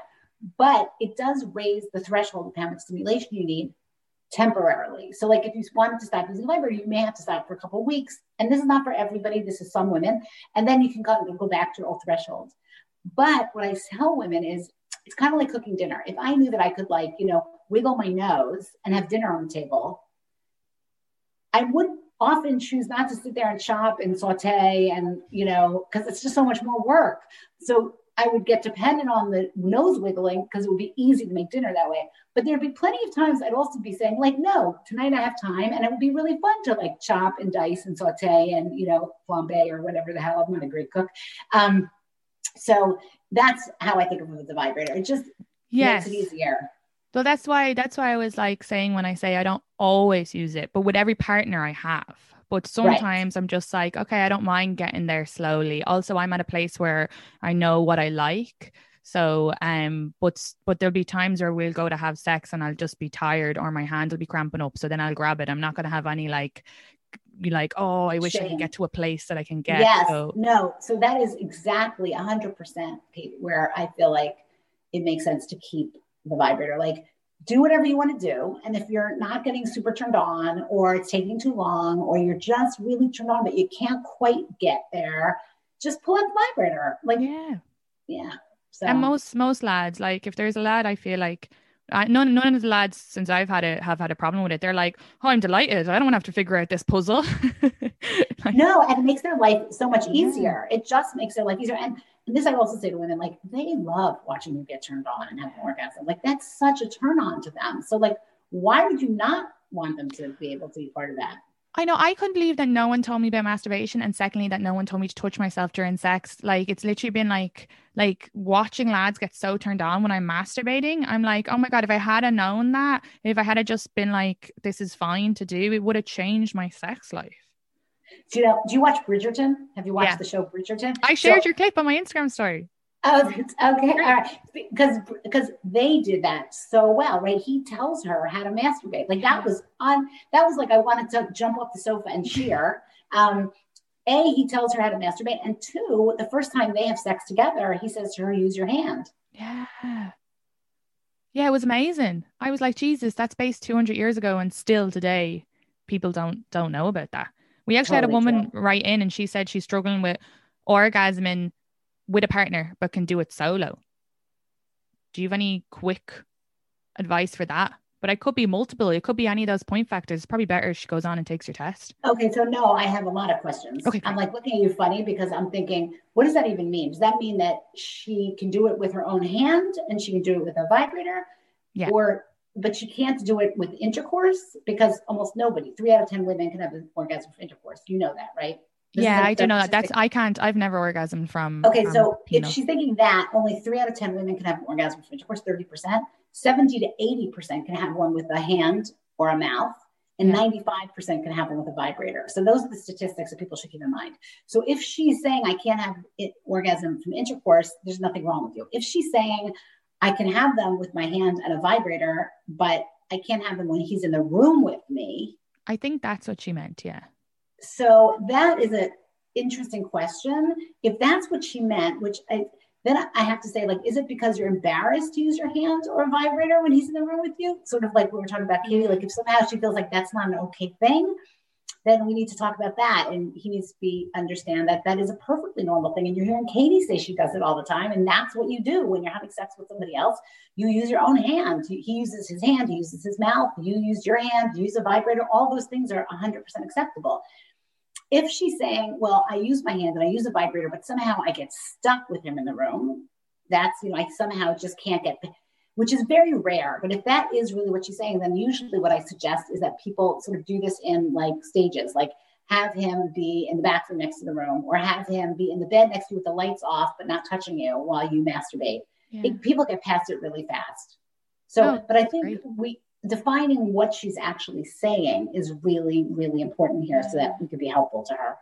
but it does raise the threshold of how much stimulation you need temporarily. So, like if you wanted to stop using labor, you may have to stop for a couple weeks. And this is not for everybody, this is some women. And then you can go, go back to your old thresholds. But what I tell women is it's kind of like cooking dinner. If I knew that I could, like, you know, wiggle my nose and have dinner on the table, I would often choose not to sit there and chop and saute and, you know, because it's just so much more work. So I would get dependent on the nose wiggling because it would be easy to make dinner that way. But there'd be plenty of times I'd also be saying, like, no, tonight I have time. And it would be really fun to like chop and dice and saute and, you know, flambe or whatever the hell. I'm not a great cook. Um, so that's how I think of it with the vibrator. It just yes. makes it easier. So that's why that's why I was like saying when I say I don't always use it, but with every partner I have. But sometimes right. I'm just like, okay, I don't mind getting there slowly. Also, I'm at a place where I know what I like. So, um, but but there'll be times where we'll go to have sex and I'll just be tired or my hand will be cramping up. So then I'll grab it. I'm not gonna have any like be like, oh, I wish Shame. I could get to a place that I can get. Yes, so. no. So that is exactly a hundred percent, Kate, where I feel like it makes sense to keep the vibrator. Like do whatever you want to do. And if you're not getting super turned on, or it's taking too long, or you're just really turned on, but you can't quite get there, just pull out the vibrator. Like, yeah, yeah. So. And most most lads, like if there's a lad, I feel like I, none none of the lads since I've had it have had a problem with it. They're like, oh, I'm delighted. I don't want to have to figure out this puzzle. like, no, and it makes their life so much easier. It just makes their life easier. And this I also say to women, like they love watching you get turned on and have an orgasm. Like that's such a turn on to them. So like, why would you not want them to be able to be part of that? I know I couldn't believe that no one told me about masturbation, and secondly, that no one told me to touch myself during sex. Like it's literally been like like watching lads get so turned on when I'm masturbating. I'm like, oh my god, if I had known that, if I had just been like, this is fine to do, it would have changed my sex life. Do you know? Do you watch Bridgerton? Have you watched yeah. the show Bridgerton? I shared so, your clip on my Instagram story. Oh, okay, all right. Because because they did that so well, right? He tells her how to masturbate. Like that was on. That was like I wanted to jump off the sofa and cheer. Um, a, he tells her how to masturbate, and two, the first time they have sex together, he says to her, "Use your hand." Yeah. Yeah, it was amazing. I was like, Jesus, that's based 200 years ago, and still today, people don't don't know about that. We actually had a woman write in and she said she's struggling with orgasming with a partner, but can do it solo. Do you have any quick advice for that? But it could be multiple. It could be any of those point factors. It's probably better if she goes on and takes your test. Okay, so no, I have a lot of questions. Okay, I'm like looking at you funny because I'm thinking, what does that even mean? Does that mean that she can do it with her own hand and she can do it with a vibrator? Yeah. Or but you can't do it with intercourse because almost nobody, three out of 10 women can have an orgasm from intercourse. You know that, right? This yeah, I don't know that. That's, I can't, I've never orgasmed from. Okay, um, so if she's thinking that only three out of 10 women can have an orgasm from intercourse, 30%, 70 to 80% can have one with a hand or a mouth, and yeah. 95% can have one with a vibrator. So those are the statistics that people should keep in mind. So if she's saying, I can't have it, orgasm from intercourse, there's nothing wrong with you. If she's saying, I can have them with my hand and a vibrator, but I can't have them when he's in the room with me. I think that's what she meant. Yeah. So that is an interesting question. If that's what she meant, which I, then I have to say, like, is it because you're embarrassed to use your hand or a vibrator when he's in the room with you? Sort of like we were talking about Katie, like if somehow she feels like that's not an okay thing, then we need to talk about that. And he needs to be understand that that is a perfectly normal thing. And you're hearing Katie say she does it all the time. And that's what you do when you're having sex with somebody else. You use your own hand. He uses his hand, he uses his mouth, you use your hand, you use a vibrator. All those things are 100% acceptable. If she's saying, well, I use my hand and I use a vibrator, but somehow I get stuck with him in the room, that's, you know, I somehow just can't get which is very rare. But if that is really what she's saying, then usually what I suggest is that people sort of do this in like stages, like have him be in the bathroom next to the room or have him be in the bed next to you with the lights off, but not touching you while you masturbate. Yeah. It, people get past it really fast. So, oh, but I think great. we defining what she's actually saying is really, really important here so that we could be helpful to her.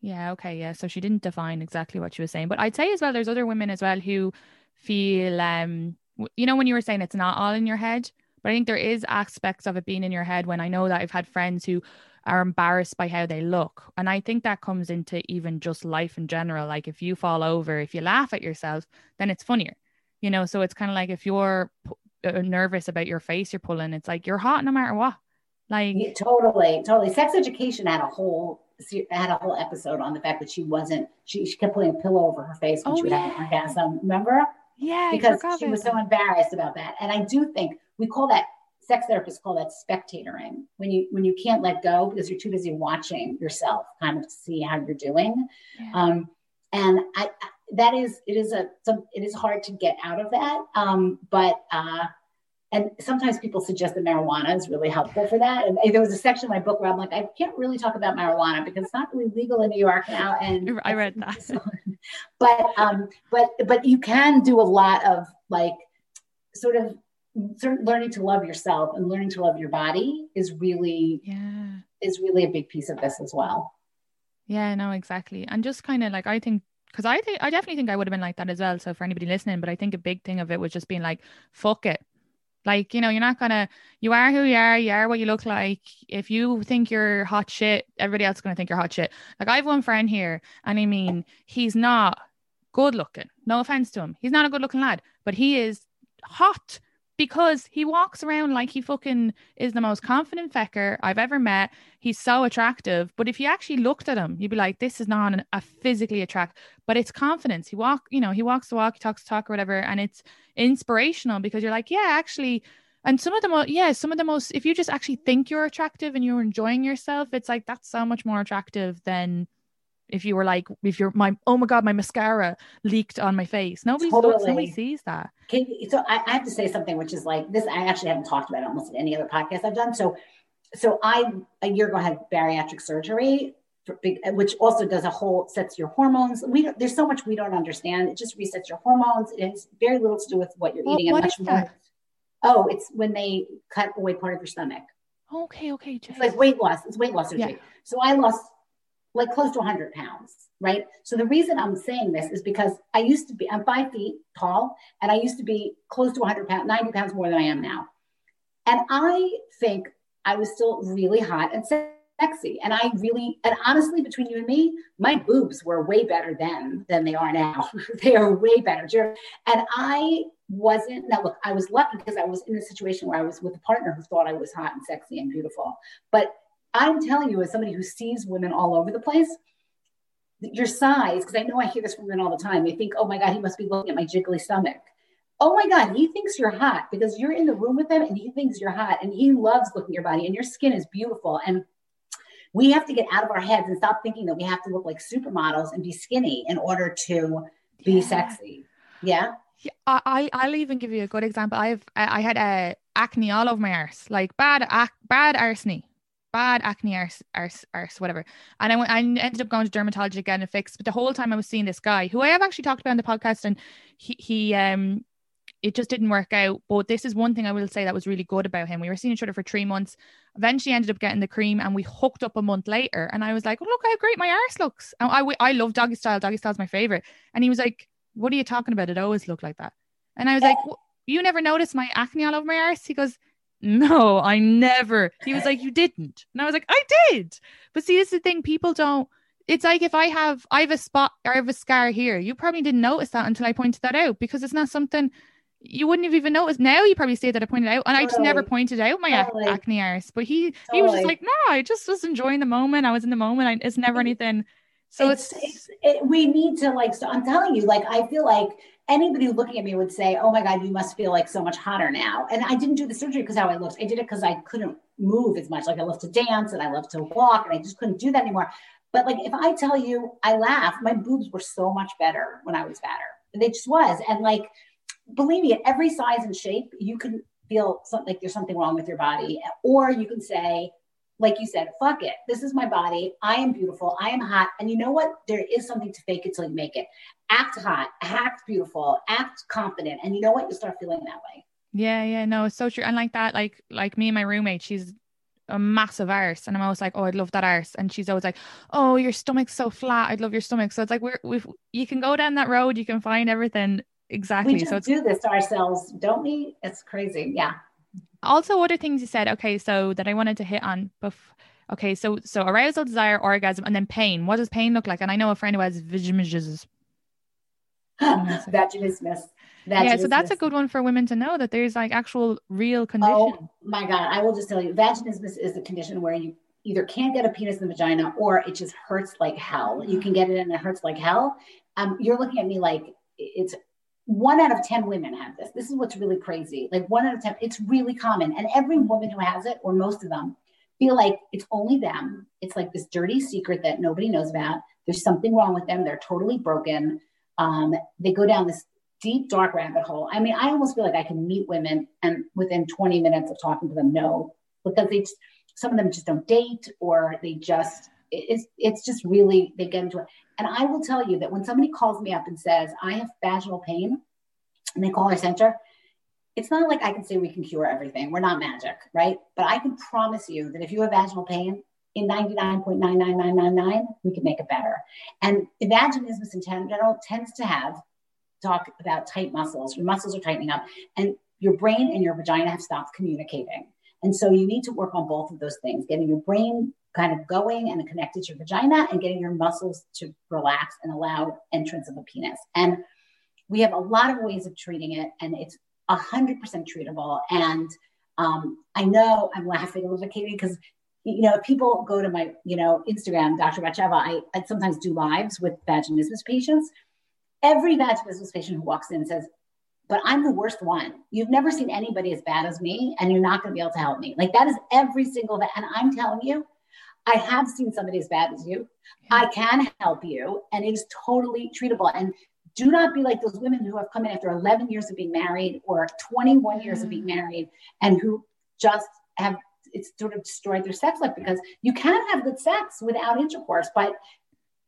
Yeah, okay, yeah. So she didn't define exactly what she was saying. But I'd say as well there's other women as well who feel um you know when you were saying it's not all in your head but i think there is aspects of it being in your head when i know that i've had friends who are embarrassed by how they look. And i think that comes into even just life in general. Like if you fall over if you laugh at yourself then it's funnier you know? So it's kind of like if you're p- uh, nervous about your face you're pulling it's like you're hot no matter what. Like yeah, totally totally. Sex education had a whole had a whole episode on the fact that she wasn't she, she kept putting a pillow over her face when oh, she would yeah. have an orgasm. Remember yeah, because she was so embarrassed about that. And I do think we call that sex therapists call that spectatoring when you when you can't let go because you're too busy watching yourself kind of to see how you're doing. Yeah. Um, and I, that is it is a some, it is hard to get out of that. Um, but uh, and sometimes people suggest that marijuana is really helpful for that. And there was a section in my book where I'm like, I can't really talk about marijuana because it's not really legal in New York now. And I read that. but um, but but you can do a lot of like sort of sort of learning to love yourself and learning to love your body is really yeah is really a big piece of this as well. Yeah, no, exactly. And just kind of like I think because I think I definitely think I would have been like that as well. So for anybody listening, but I think a big thing of it was just being like, fuck it. Like, you know, you're not gonna you are who you are, you are what you look like. If you think you're hot shit, everybody else is gonna think you're hot shit. Like I have one friend here, and I mean, he's not good looking. No offense to him. He's not a good looking lad, but he is hot because he walks around like he fucking is the most confident fecker I've ever met. He's so attractive, but if you actually looked at him, you'd be like, this is not an, a physically attract, but it's confidence. He walk, you know, he walks the walk, he talks the talk or whatever, and it's inspirational because you're like, yeah, actually. And some of the most, yeah, some of the most, if you just actually think you're attractive and you're enjoying yourself, it's like that's so much more attractive than if you were like if you're my oh my god my mascara leaked on my face nobody totally. nobody sees that Can, so I, I, have to say something which is like this i actually haven't talked about it almost in any other podcast i've done. So so i a year ago had bariatric surgery for, which also does a whole sets your hormones. We there's so much we don't understand. It just resets your hormones it has very little to do with what you're well, eating what and much more. that? oh it's when they cut away part of your stomach. Okay okay it's like weight loss it's weight loss surgery. Yeah. so i lost like close to 100 pounds, right? So the reason I'm saying this is because I used to be, I'm five feet tall, and I used to be close to 100 pounds, 90 pounds more than I am now. And I think I was still really hot and sexy. And I really, and honestly, between you and me, my boobs were way better then than they are now. they are way better. And I wasn't, now look, I was lucky because I was in a situation where I was with a partner who thought I was hot and sexy and beautiful. But I'm telling you, as somebody who sees women all over the place, your size, because I know I hear this from men all the time, they think, oh my God, he must be looking at my jiggly stomach. Oh my God, he thinks you're hot because you're in the room with him and he thinks you're hot and he loves looking at your body and your skin is beautiful. And we have to get out of our heads and stop thinking that we have to look like supermodels and be skinny in order to be yeah. sexy. Yeah. Yeah, I I'll even give you a good example. I've I had a uh, acne all over my arse, like bad ac- bad arseny, bad acne arse, arse, arse, whatever. And I, went, I ended up going to dermatology again and fixed. But the whole time I was seeing this guy who I have actually talked about on the podcast, and he, he um, it just didn't work out. But this is one thing I will say that was really good about him. We were seeing each other for three months. Eventually, ended up getting the cream, and we hooked up a month later. And I was like, oh, "Look how great my arse looks!" And I I love doggy style. Doggy style is my favorite. And he was like, "What are you talking about? It always looked like that." And I was like, you never noticed my acne all over my arse? He goes, no, I never. He was like, you didn't. And I was like, I did. But see, this is the thing. People don't, it's like if I have, I have a spot or I have a scar here, you probably didn't notice that until I pointed that out because it's not something you wouldn't have even noticed. Now you probably say that I pointed out, and totally. I just never pointed out my totally. acne arse. But he totally. he was just like, no, I just was enjoying the moment. I was in the moment. I, it's never anything. So it's, it's, it's it, we need to like. So I'm telling you, like I feel like anybody looking at me would say, "Oh my God, you must feel like so much hotter now." And I didn't do the surgery because how I looked. I did it because I couldn't move as much. Like I love to dance and I love to walk, and I just couldn't do that anymore. But like if I tell you, I laugh. My boobs were so much better when I was fatter. They just was, and like believe me, at every size and shape, you can feel something like there's something wrong with your body, or you can say, like you said, fuck it. This is my body. I am beautiful. I am hot. And you know what? There is something to fake it till you make it. Act hot, act beautiful, act confident. And you know what? You start feeling that way. Yeah, yeah, no, it's so true. And like that, like like me and my roommate, she's a massive arse, and I'm always like, oh, I'd love that arse, and she's always like, oh, your stomach's so flat, I'd love your stomach. So it's like we're we you can go down that road, you can find everything exactly. We so do this to ourselves, don't we? It's crazy. Yeah. Also, other things you said. Okay, so that I wanted to hit on. Okay, so so arousal, desire, orgasm, and then pain. What does pain look like? And I know a friend who has vaginismus. vaginismus. Yeah, so that's a good one for women to know that there's like actual real condition. Oh my God. I will just tell you, vaginismus is a condition where you either can't get a penis in the vagina or it just hurts like hell. You can get it and it hurts like hell. Um, you're looking at me like it's one out of 10 women have this. This is what's really crazy. Like one out of 10, it's really common. And every woman who has it, or most of them, feel like it's only them. It's like this dirty secret that nobody knows about. There's something wrong with them. They're totally broken. Um, they go down this deep, dark rabbit hole. I mean, I almost feel like I can meet women and within 20 minutes of talking to them, no, because they just, some of them just don't date or they just, it's, it's just really, they get into it. And I will tell you that when somebody calls me up and says, I have vaginal pain, and they call our center, it's not like I can say we can cure everything. We're not magic, right? But I can promise you that if you have vaginal pain, in 99.99999, we can make it better. And vaginismus in general tends to have talk about tight muscles. Your muscles are tightening up, and your brain and your vagina have stopped communicating. And so you need to work on both of those things, getting your brain kind of going and connected to your vagina and getting your muscles to relax and allow entrance of a penis. And we have a lot of ways of treating it, and it's 100% treatable. And um, I know I'm laughing a little bit, Katie, because you know, if people go to my, you know, Instagram, Dr. Batsheva, I, I sometimes do lives with vaginismus patients. Every vaginismus patient who walks in says, but I'm the worst one. You've never seen anybody as bad as me, and you're not going to be able to help me. Like that is every single, and I'm telling you, I have seen somebody as bad as you. I can help you, and it is totally treatable. And do not be like those women who have come in after 11 years of being married or 21 years of being married and who just have it's sort of destroyed their sex life because you can have good sex without intercourse, but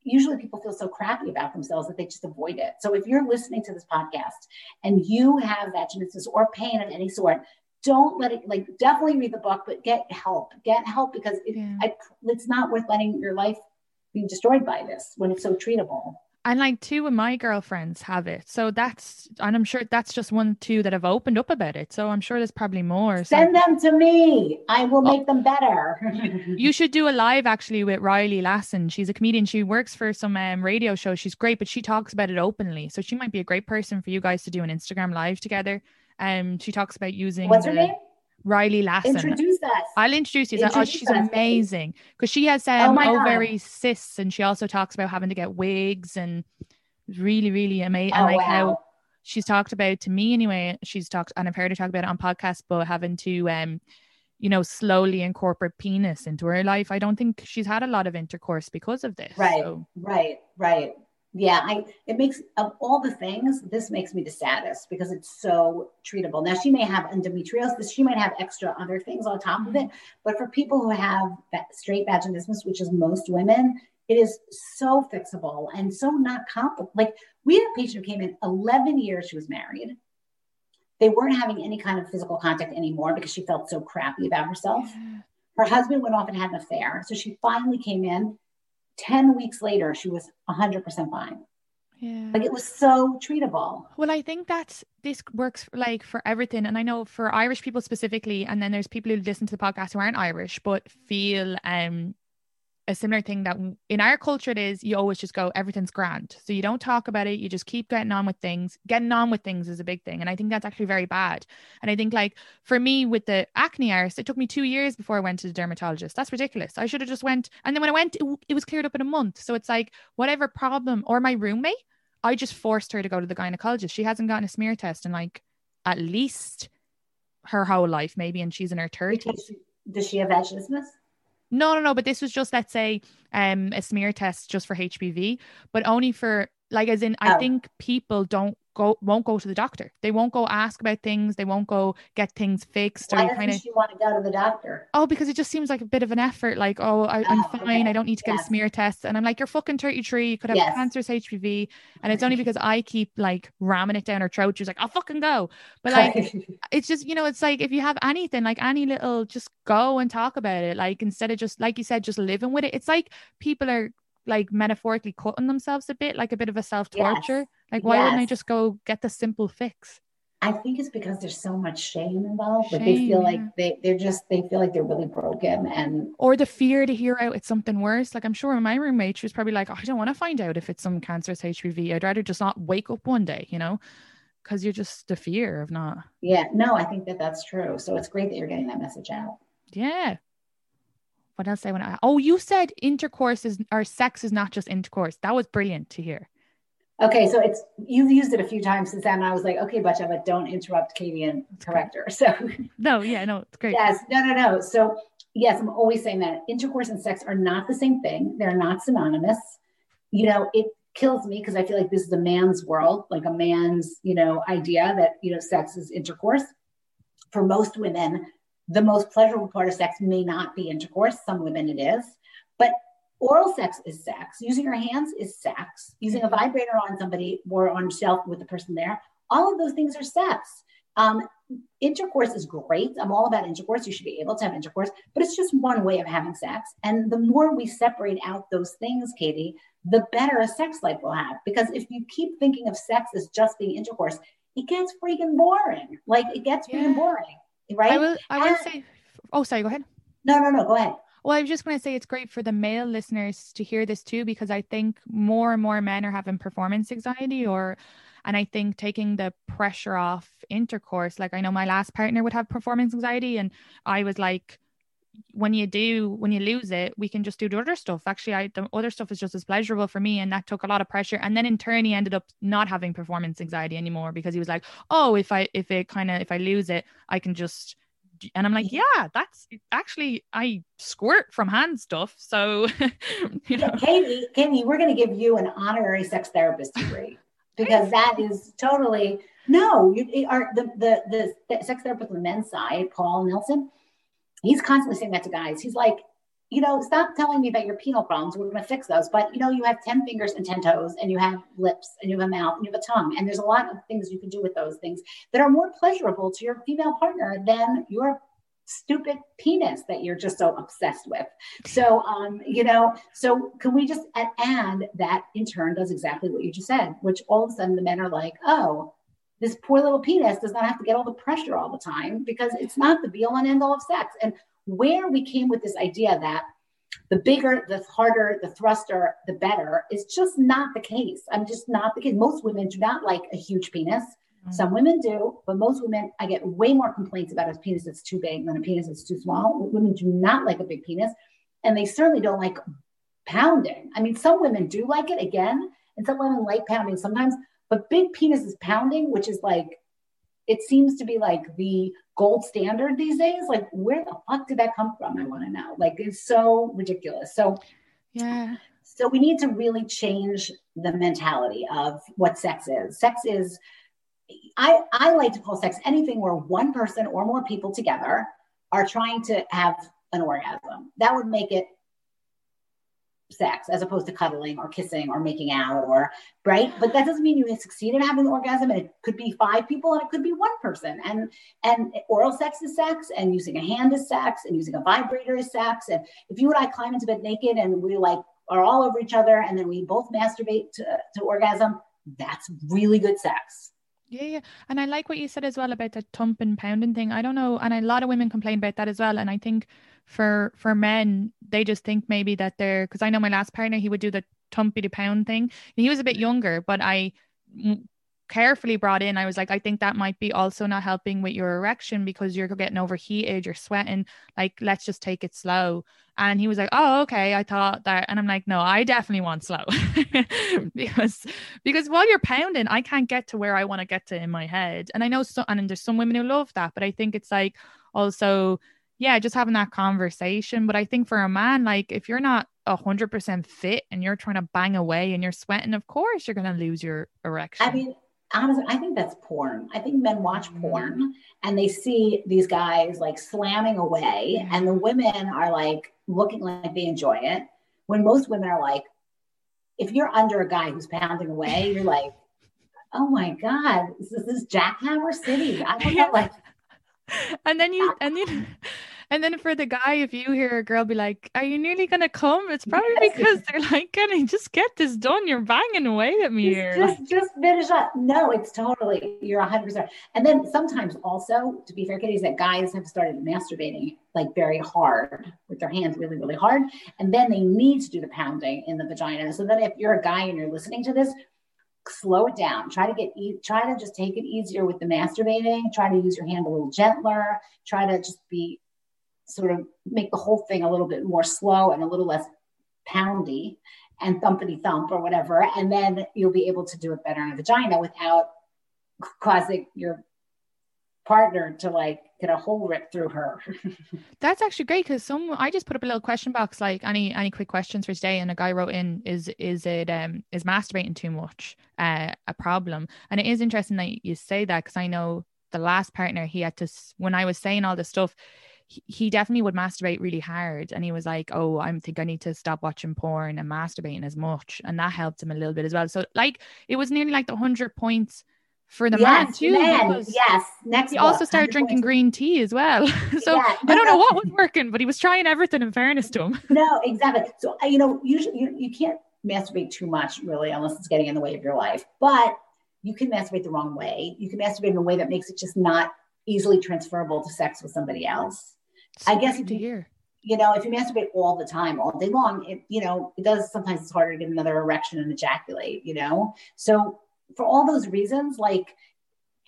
usually people feel so crappy about themselves that they just avoid it. So if you're listening to this podcast and you have vaginismus or pain of any sort, don't let it like definitely read the book, but get help. Get help because it, yeah. I, it's not worth letting your life be destroyed by this when it's so treatable. And like two of my girlfriends have it. So that's, and I'm sure that's just one, two that have opened up about it. So I'm sure there's probably more. Send them to me. I will make oh. them better. you should do a live actually with Riley Lassen. She's a comedian. She works for some um, radio show. She's great, but she talks about it openly. So she might be a great person for you guys to do an Instagram live together. Um, she talks about using what's her name? Riley Lassen. Introduce us. I'll introduce you. Oh, introduce oh, she's us, amazing because she has um, oh ovary God. cysts and she also talks about having to get wigs and really, really amazing. Oh, and like wow. how she's talked about to me anyway. She's talked and I've heard her talk about it on podcasts, but having to um, you know, slowly incorporate penis into her life. I don't think she's had a lot of intercourse because of this. Right, so. right, right yeah i it makes of all the things this makes me the saddest because it's so treatable. Now she may have endometriosis she might have extra other things on top of it mm-hmm. but for people who have straight vaginismus which is most women it is so fixable and so not complicated like we had a patient who came in 11 years she was married. They weren't having any kind of physical contact anymore because she felt so crappy about herself. Her husband went off and had an affair so she finally came in 10 weeks later, she was 100% fine. Yeah. Like it was so treatable. Well, I think that's this works like for everything. And I know for Irish people specifically, and then there's people who listen to the podcast who aren't Irish but feel um a similar thing that in our culture it is you always just go everything's grand. So you don't talk about it you just keep getting on with things. Getting on with things is a big thing and i think that's actually very bad. And i think like for me with the acne arse it took me two years before i went to the dermatologist. That's ridiculous. I should have just went and then when i went it, it was cleared up in a month. So it's like whatever problem or my roommate i just forced her to go to the gynecologist. She hasn't gotten a smear test in like at least her whole life maybe and she's in her 30s does she have vaginismus no, no, no. But this was just, let's say, um, a smear test just for HPV, but only for like, as in, I Oh. think people don't go, won't go to the doctor. They won't go ask about things. They won't go get things fixed Why or doesn't kind of. she want to go to the doctor? Oh, because it just seems like a bit of an effort. Like, oh, I, I'm Oh, fine. okay. I don't need to get a smear test. And I'm like, you're fucking 33. You could have Yes. cancerous HPV. And it's only because I keep like ramming it down her throat. She's like, I'll fucking go. But like, it's just you know it's like if you have anything like any little just go and talk about it like instead of just like you said just living with it it's like people are like metaphorically cutting themselves a bit like a bit of a self-torture Yes. like why wouldn't i just go get the simple fix I think it's because there's so much shame involved. Like they feel like they they're just they feel like they're really broken and or the fear to hear out it's something worse like i'm sure my roommate she was probably like oh, i don't want to find out if it's some cancerous hpv i'd rather just not wake up one day you know because you're just the fear of not yeah, no, I think that that's true. So it's great that you're getting that message out. Yeah. What else I want to? Oh, you said intercourse is or sex is not just intercourse. That was brilliant to hear. Okay, so it's you've used it a few times since then. And I was like, okay, Butcha, but don't interrupt Katie and correct her. So No, yeah, no, it's great. yes, no, no, no. So yes, I'm always saying that intercourse and sex are not the same thing. They're not synonymous. You know, it kills me because I feel like this is a man's world, like a man's, you know, idea that, you know, sex is intercourse. For most women, the most pleasurable part of sex may not be intercourse. Some women it is, but oral sex is sex. Using your hands is sex. Using a vibrator on somebody or on yourself with the person there, all of those things are sex. Um, intercourse is great. I'm all about intercourse. You should be able to have intercourse, but it's just one way of having sex. And the more we separate out those things, Katie, the better a sex life we'll have. Because if you keep thinking of sex as just being intercourse, it gets freaking boring. Like it gets Yeah. freaking boring, right? I will. I will And- say. Oh, sorry. Go ahead. no, no, no. Go ahead. Well, I was just going to say it's great for the male listeners to hear this too, because I think more and more men are having performance anxiety, or, and I think taking the pressure off intercourse. Like I know my last partner would have performance anxiety, and I was like, when you do, when you lose it, we can just do the other stuff. Actually, I the other stuff is just as pleasurable for me, and that took a lot of pressure. And then in turn, he ended up not having performance anxiety anymore because he was like, oh, if I if it kind of if I lose it, I can just and I'm like, yeah, that's actually I squirt from hand stuff. So you know, Katie, Katie, we're going to give you an honorary sex therapist degree because that is totally no. You are the, the the sex therapist on the men's side, Paul Nelson. He's constantly saying that to guys. He's like, you know, stop telling me about your penal problems. We're going to fix those. But you know, you have ten fingers and ten toes, and you have lips, and you have a mouth, and you have a tongue, and there's a lot of things you can do with those things that are more pleasurable to your female partner than your stupid penis that you're just so obsessed with. So, um, you know, so can we just add that in turn does exactly what you just said, which all of a sudden the men are like, oh, this poor little penis does not have to get all the pressure all the time because it's not the be all and end all of sex. And where we came with this idea that the bigger, the harder, the thruster, the better is just not the case. I'm just not the case. Most women do not like a huge penis. Mm-hmm. Some women do, but most women, I get way more complaints about a penis that's too big than a penis that's too small. Women do not like a big penis, and they certainly don't like pounding. I mean, some women do like it again, and some women like pounding sometimes, but big penis is pounding, which is like, it seems to be like the gold standard these days. Like, where the fuck did that come from? I want to know. Like, it's so ridiculous. So, yeah, so we need to really change the mentality of what sex is. Sex is I, I like to call sex anything where one person or more people together are trying to have an orgasm. That would make it sex as opposed to cuddling or kissing or making out or right but that doesn't mean you succeed in having an orgasm and it could be five people and it could be one person and and oral sex is sex and using a hand is sex and using a vibrator is sex and if you and i climb into bed naked and we like are all over each other and then we both masturbate to, to orgasm that's really good sex. Yeah, yeah. And I like what you said as well about the thump and pounding thing. I don't know. And a lot of women complain about that as well. And I think for for men, they just think maybe that they're because I know my last partner, he would do the thumpy to pound thing. And he was a bit younger, but I carefully brought in, I was like, I think that might be also not helping with your erection because you're getting overheated, you're sweating. Like, let's just take it slow. And he was like, Oh, okay. I thought that. And I'm like, No, I definitely want slow because because while you're pounding, I can't get to where I want to get to in my head. And I know so and there's some women who love that, but I think it's like also, yeah, just having that conversation. But I think for a man, like if you're not a hundred percent fit and you're trying to bang away and you're sweating, of course you're gonna lose your erection. I mean, honestly, I think that's porn. I think men watch mm-hmm. porn and they see these guys like slamming away, and the women are like looking like they enjoy it. When most women are like, if you're under a guy who's pounding away, you're like, oh my God, this is Jackhammer City. I don't know, like and then you and then and then for the guy, if you hear a girl be like, "Are you nearly gonna come?" It's probably yes. because they're like, "Can I just get this done? You're banging away at me just, here." Just, just finish up. No, it's totally. You're 100. percent And then sometimes also, to be fair, Kitty, is that guys have started masturbating like very hard with their hands, really, really hard, and then they need to do the pounding in the vagina. So then, if you're a guy and you're listening to this, slow it down. Try to get e- try to just take it easier with the masturbating. Try to use your hand a little gentler. Try to just be sort of make the whole thing a little bit more slow and a little less poundy and thumpity thump or whatever. And then you'll be able to do it better in a vagina without causing your partner to like get a hole ripped through her. That's actually great because some I just put up a little question box like any any quick questions for today and a guy wrote in is is it um is masturbating too much uh, a problem and it is interesting that you say that because I know the last partner he had to when I was saying all this stuff he definitely would masturbate really hard and he was like oh i think i need to stop watching porn and masturbating as much and that helped him a little bit as well so like it was nearly like the 100 points for the yes, man too man. yes next he book, also started drinking green tea as well so yeah. i don't know what was working but he was trying everything in fairness to him no exactly so uh, you know usually you, you can't masturbate too much really unless it's getting in the way of your life but you can masturbate the wrong way you can masturbate in a way that makes it just not easily transferable to sex with somebody else so I guess to hear. You know, if you masturbate all the time, all day long, it you know it does sometimes it's harder to get another erection and ejaculate. You know, so for all those reasons, like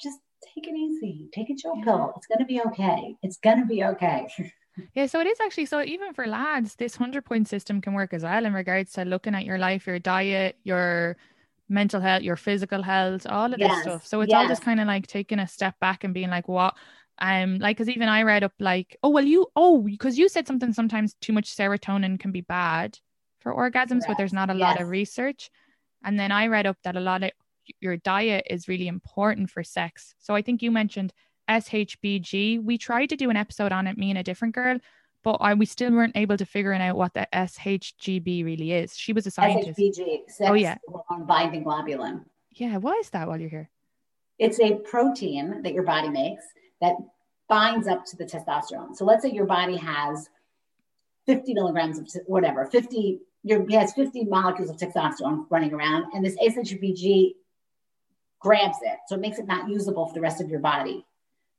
just take it easy, take a chill yeah. pill. It's gonna be okay. It's gonna be okay. yeah, so it is actually so even for lads, this hundred point system can work as well in regards to looking at your life, your diet, your mental health, your physical health, all of yes. this stuff. So it's yes. all just kind of like taking a step back and being like, what um like because even i read up like oh well you oh because you said something sometimes too much serotonin can be bad for orgasms Correct. but there's not a yes. lot of research and then i read up that a lot of your diet is really important for sex so i think you mentioned shbg we tried to do an episode on it me and a different girl but I, we still weren't able to figure out what the SHGB really is. She was a scientist. SHBG, oh yeah, binding globulin. Yeah, why is that? While you're here, it's a protein that your body makes that binds up to the testosterone. So let's say your body has 50 milligrams of whatever, 50, your, it has 50 molecules of testosterone running around, and this SHBG grabs it. So it makes it not usable for the rest of your body.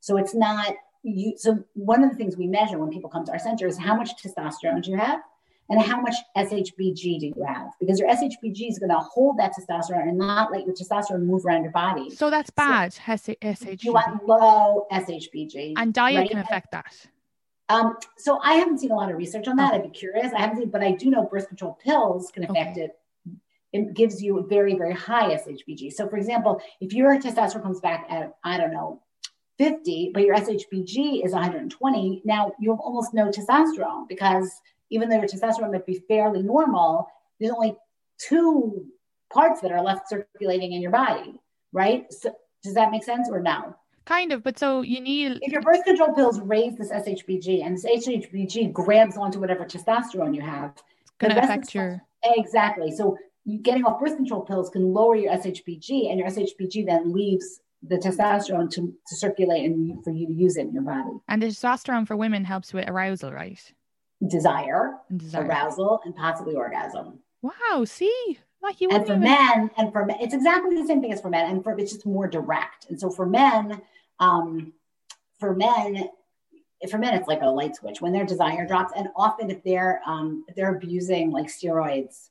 So it's not you. So one of the things we measure when people come to our center is how much testosterone do you have? and how much SHBG do you have? Because your SHBG is going to hold that testosterone and not let your testosterone move around your body. So that's bad. So SHBG. You want low SHBG. And diet right? can affect that. Um, so I haven't seen a lot of research on that. I'd be curious. I haven't seen, but I do know birth control pills can affect okay. it. It gives you a very, very high SHBG. So, for example, if your testosterone comes back at, I don't know, 50, but your SHBG is 120, now you have almost no testosterone because even though your testosterone might be fairly normal, there's only two parts that are left circulating in your body, right? So does that make sense or no? Kind of, but so you need if your birth control pills raise this SHBG and this SHBG grabs onto whatever testosterone you have, it's going to affect your exactly. So getting off birth control pills can lower your SHBG, and your SHBG then leaves the testosterone to, to circulate and for you to use it in your body. And the testosterone for women helps with arousal, right? desire, desire, arousal, and possibly orgasm. Wow. See, Like you and for even... men, and for men, it's exactly the same thing as for men, and for it's just more direct. And so for men, um, for men, for men, it's like a light switch when their desire drops, and often if they're um, if they're abusing like steroids,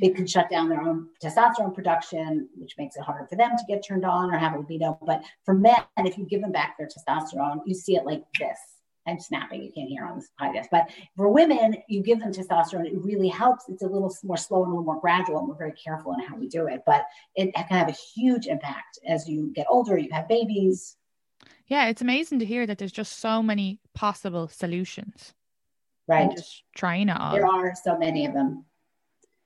they can shut down their own testosterone production, which makes it harder for them to get turned on or have a libido. But for men, if you give them back their testosterone, you see it like this I'm snapping. You can't hear on this podcast. But for women, you give them testosterone. It really helps. It's a little more slow and a little more gradual, and we're very careful in how we do it. But it can have a huge impact as you get older. You have babies. Yeah, it's amazing to hear that there's just so many possible solutions. Right. just trying it all. Uh, there are so many of them.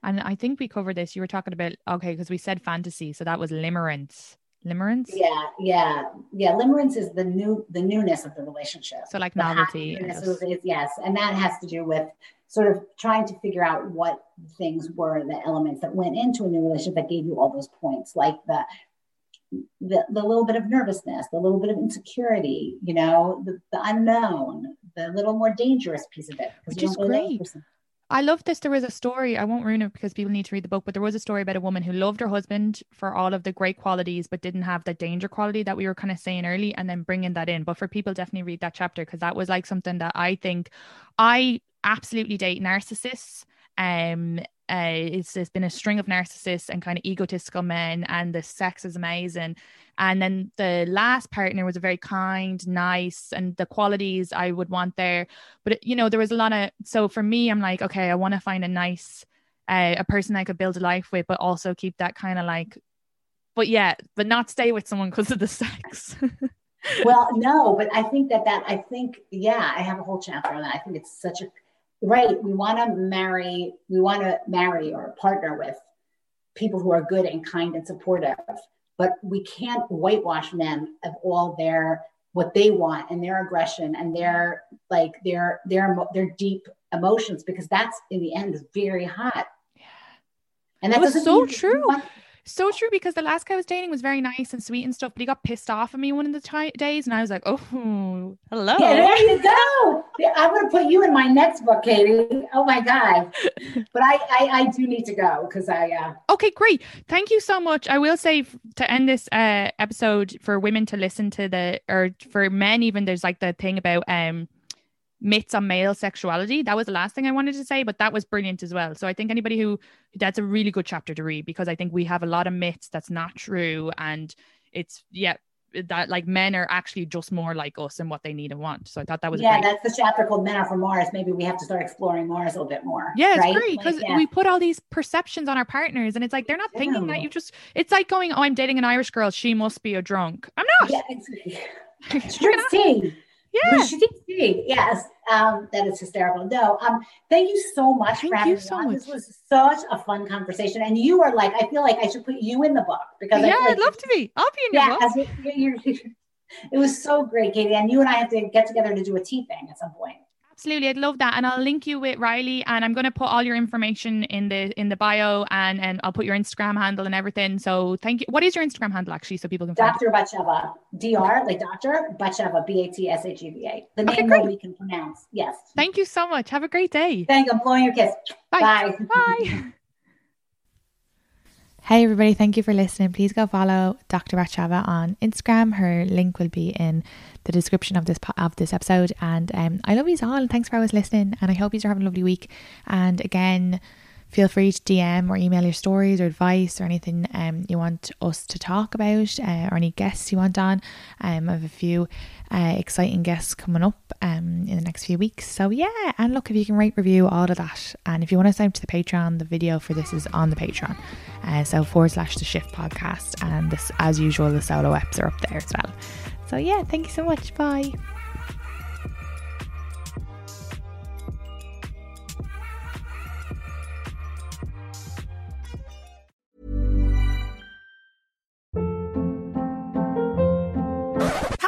And I think we covered this. You were talking about okay, because we said fantasy, so that was limerence. Limerence? Yeah, yeah, yeah. Limerence is the new the newness of the relationship. So like novelty. yes, and that has to do with sort of trying to figure out what things were the elements that went into a new relationship that gave you all those points, like the the, the little bit of nervousness, the little bit of insecurity, you know, the, the unknown, the little more dangerous piece of it. Which is great. I love this. There was a story, I won't ruin it because people need to read the book, but there was a story about a woman who loved her husband for all of the great qualities, but didn't have the danger quality that we were kind of saying early, and then bringing that in. But for people, definitely read that chapter because that was like something that I think I absolutely date narcissists. Um, uh, it's, it's been a string of narcissists and kind of egotistical men, and the sex is amazing. And then the last partner was a very kind, nice, and the qualities I would want there. But you know, there was a lot of so for me, I'm like, okay, I want to find a nice, uh, a person I could build a life with, but also keep that kind of like, but yeah, but not stay with someone because of the sex. well, no, but I think that that I think yeah, I have a whole chapter on that. I think it's such a right. We want to marry we want to marry or partner with people who are good and kind and supportive but we can't whitewash men of all their what they want and their aggression and their like their their their deep emotions because that's in the end is very hot. Yeah and that was so true. want, so true because the last guy I was dating was very nice and sweet and stuff, but he got pissed off at me one of the t- days, and I was like, "Oh, hello." Yeah, there you go. I'm going to put you in my next book, Katie. Oh my god! But I, I, I do need to go because I. Uh... Okay, great. Thank you so much. I will say to end this uh, episode for women to listen to the, or for men even. There's like the thing about um myths on male sexuality. That was the last thing I wanted to say, but that was brilliant as well. So I think anybody who that's a really good chapter to read because I think we have a lot of myths that's not true. And it's, yeah, that like men are actually just more like us and what they need and want. So I thought that was yeah. Great. That's the chapter called "Men Are from Mars." Maybe we have to start exploring Mars a little bit more. Yeah, it's right? great because like, yeah. we put all these perceptions on our partners, and it's like they're not thinking that you just. It's like going, "Oh, I'm dating an Irish girl. She must be a drunk." I'm not. Yeah, it's, it's yeah. Yes. Um, that is hysterical. No, um, thank you so much thank for having you so me on. Much. This was such a fun conversation. And you are like, I feel like I should put you in the book because yeah, I would love to be. I'll be in your yeah, book. You're, it was so great, Katie. And you and I have to get together to do a tea thing at some point. Absolutely, I'd love that, and I'll link you with Riley, and I'm going to put all your information in the in the bio, and and I'll put your Instagram handle and everything. So thank you. What is your Instagram handle actually, so people can Dr. Batsheva, Dr. like Doctor Batsheva, B A T S H E V A. The name okay, nobody can pronounce. Yes. Thank you so much. Have a great day. Thank you. I'm blowing your kiss. Bye. Bye. Bye. Hey everybody, thank you for listening. Please go follow Dr. Batsheva on Instagram. Her link will be in the description of this of this episode. And um, I love you all, and thanks for always listening. And I hope you're having a lovely week. And again, feel free to DM or email your stories or advice or anything um, you want us to talk about uh, or any guests you want on. Um, I have a few uh, exciting guests coming up um, in the next few weeks. So, yeah, and look, if you can rate, review, all of that. And if you want to sign up to the Patreon, the video for this is on the Patreon. Uh, so, forward slash the shift podcast. And this, as usual, the solo apps are up there as well. So, yeah, thank you so much. Bye.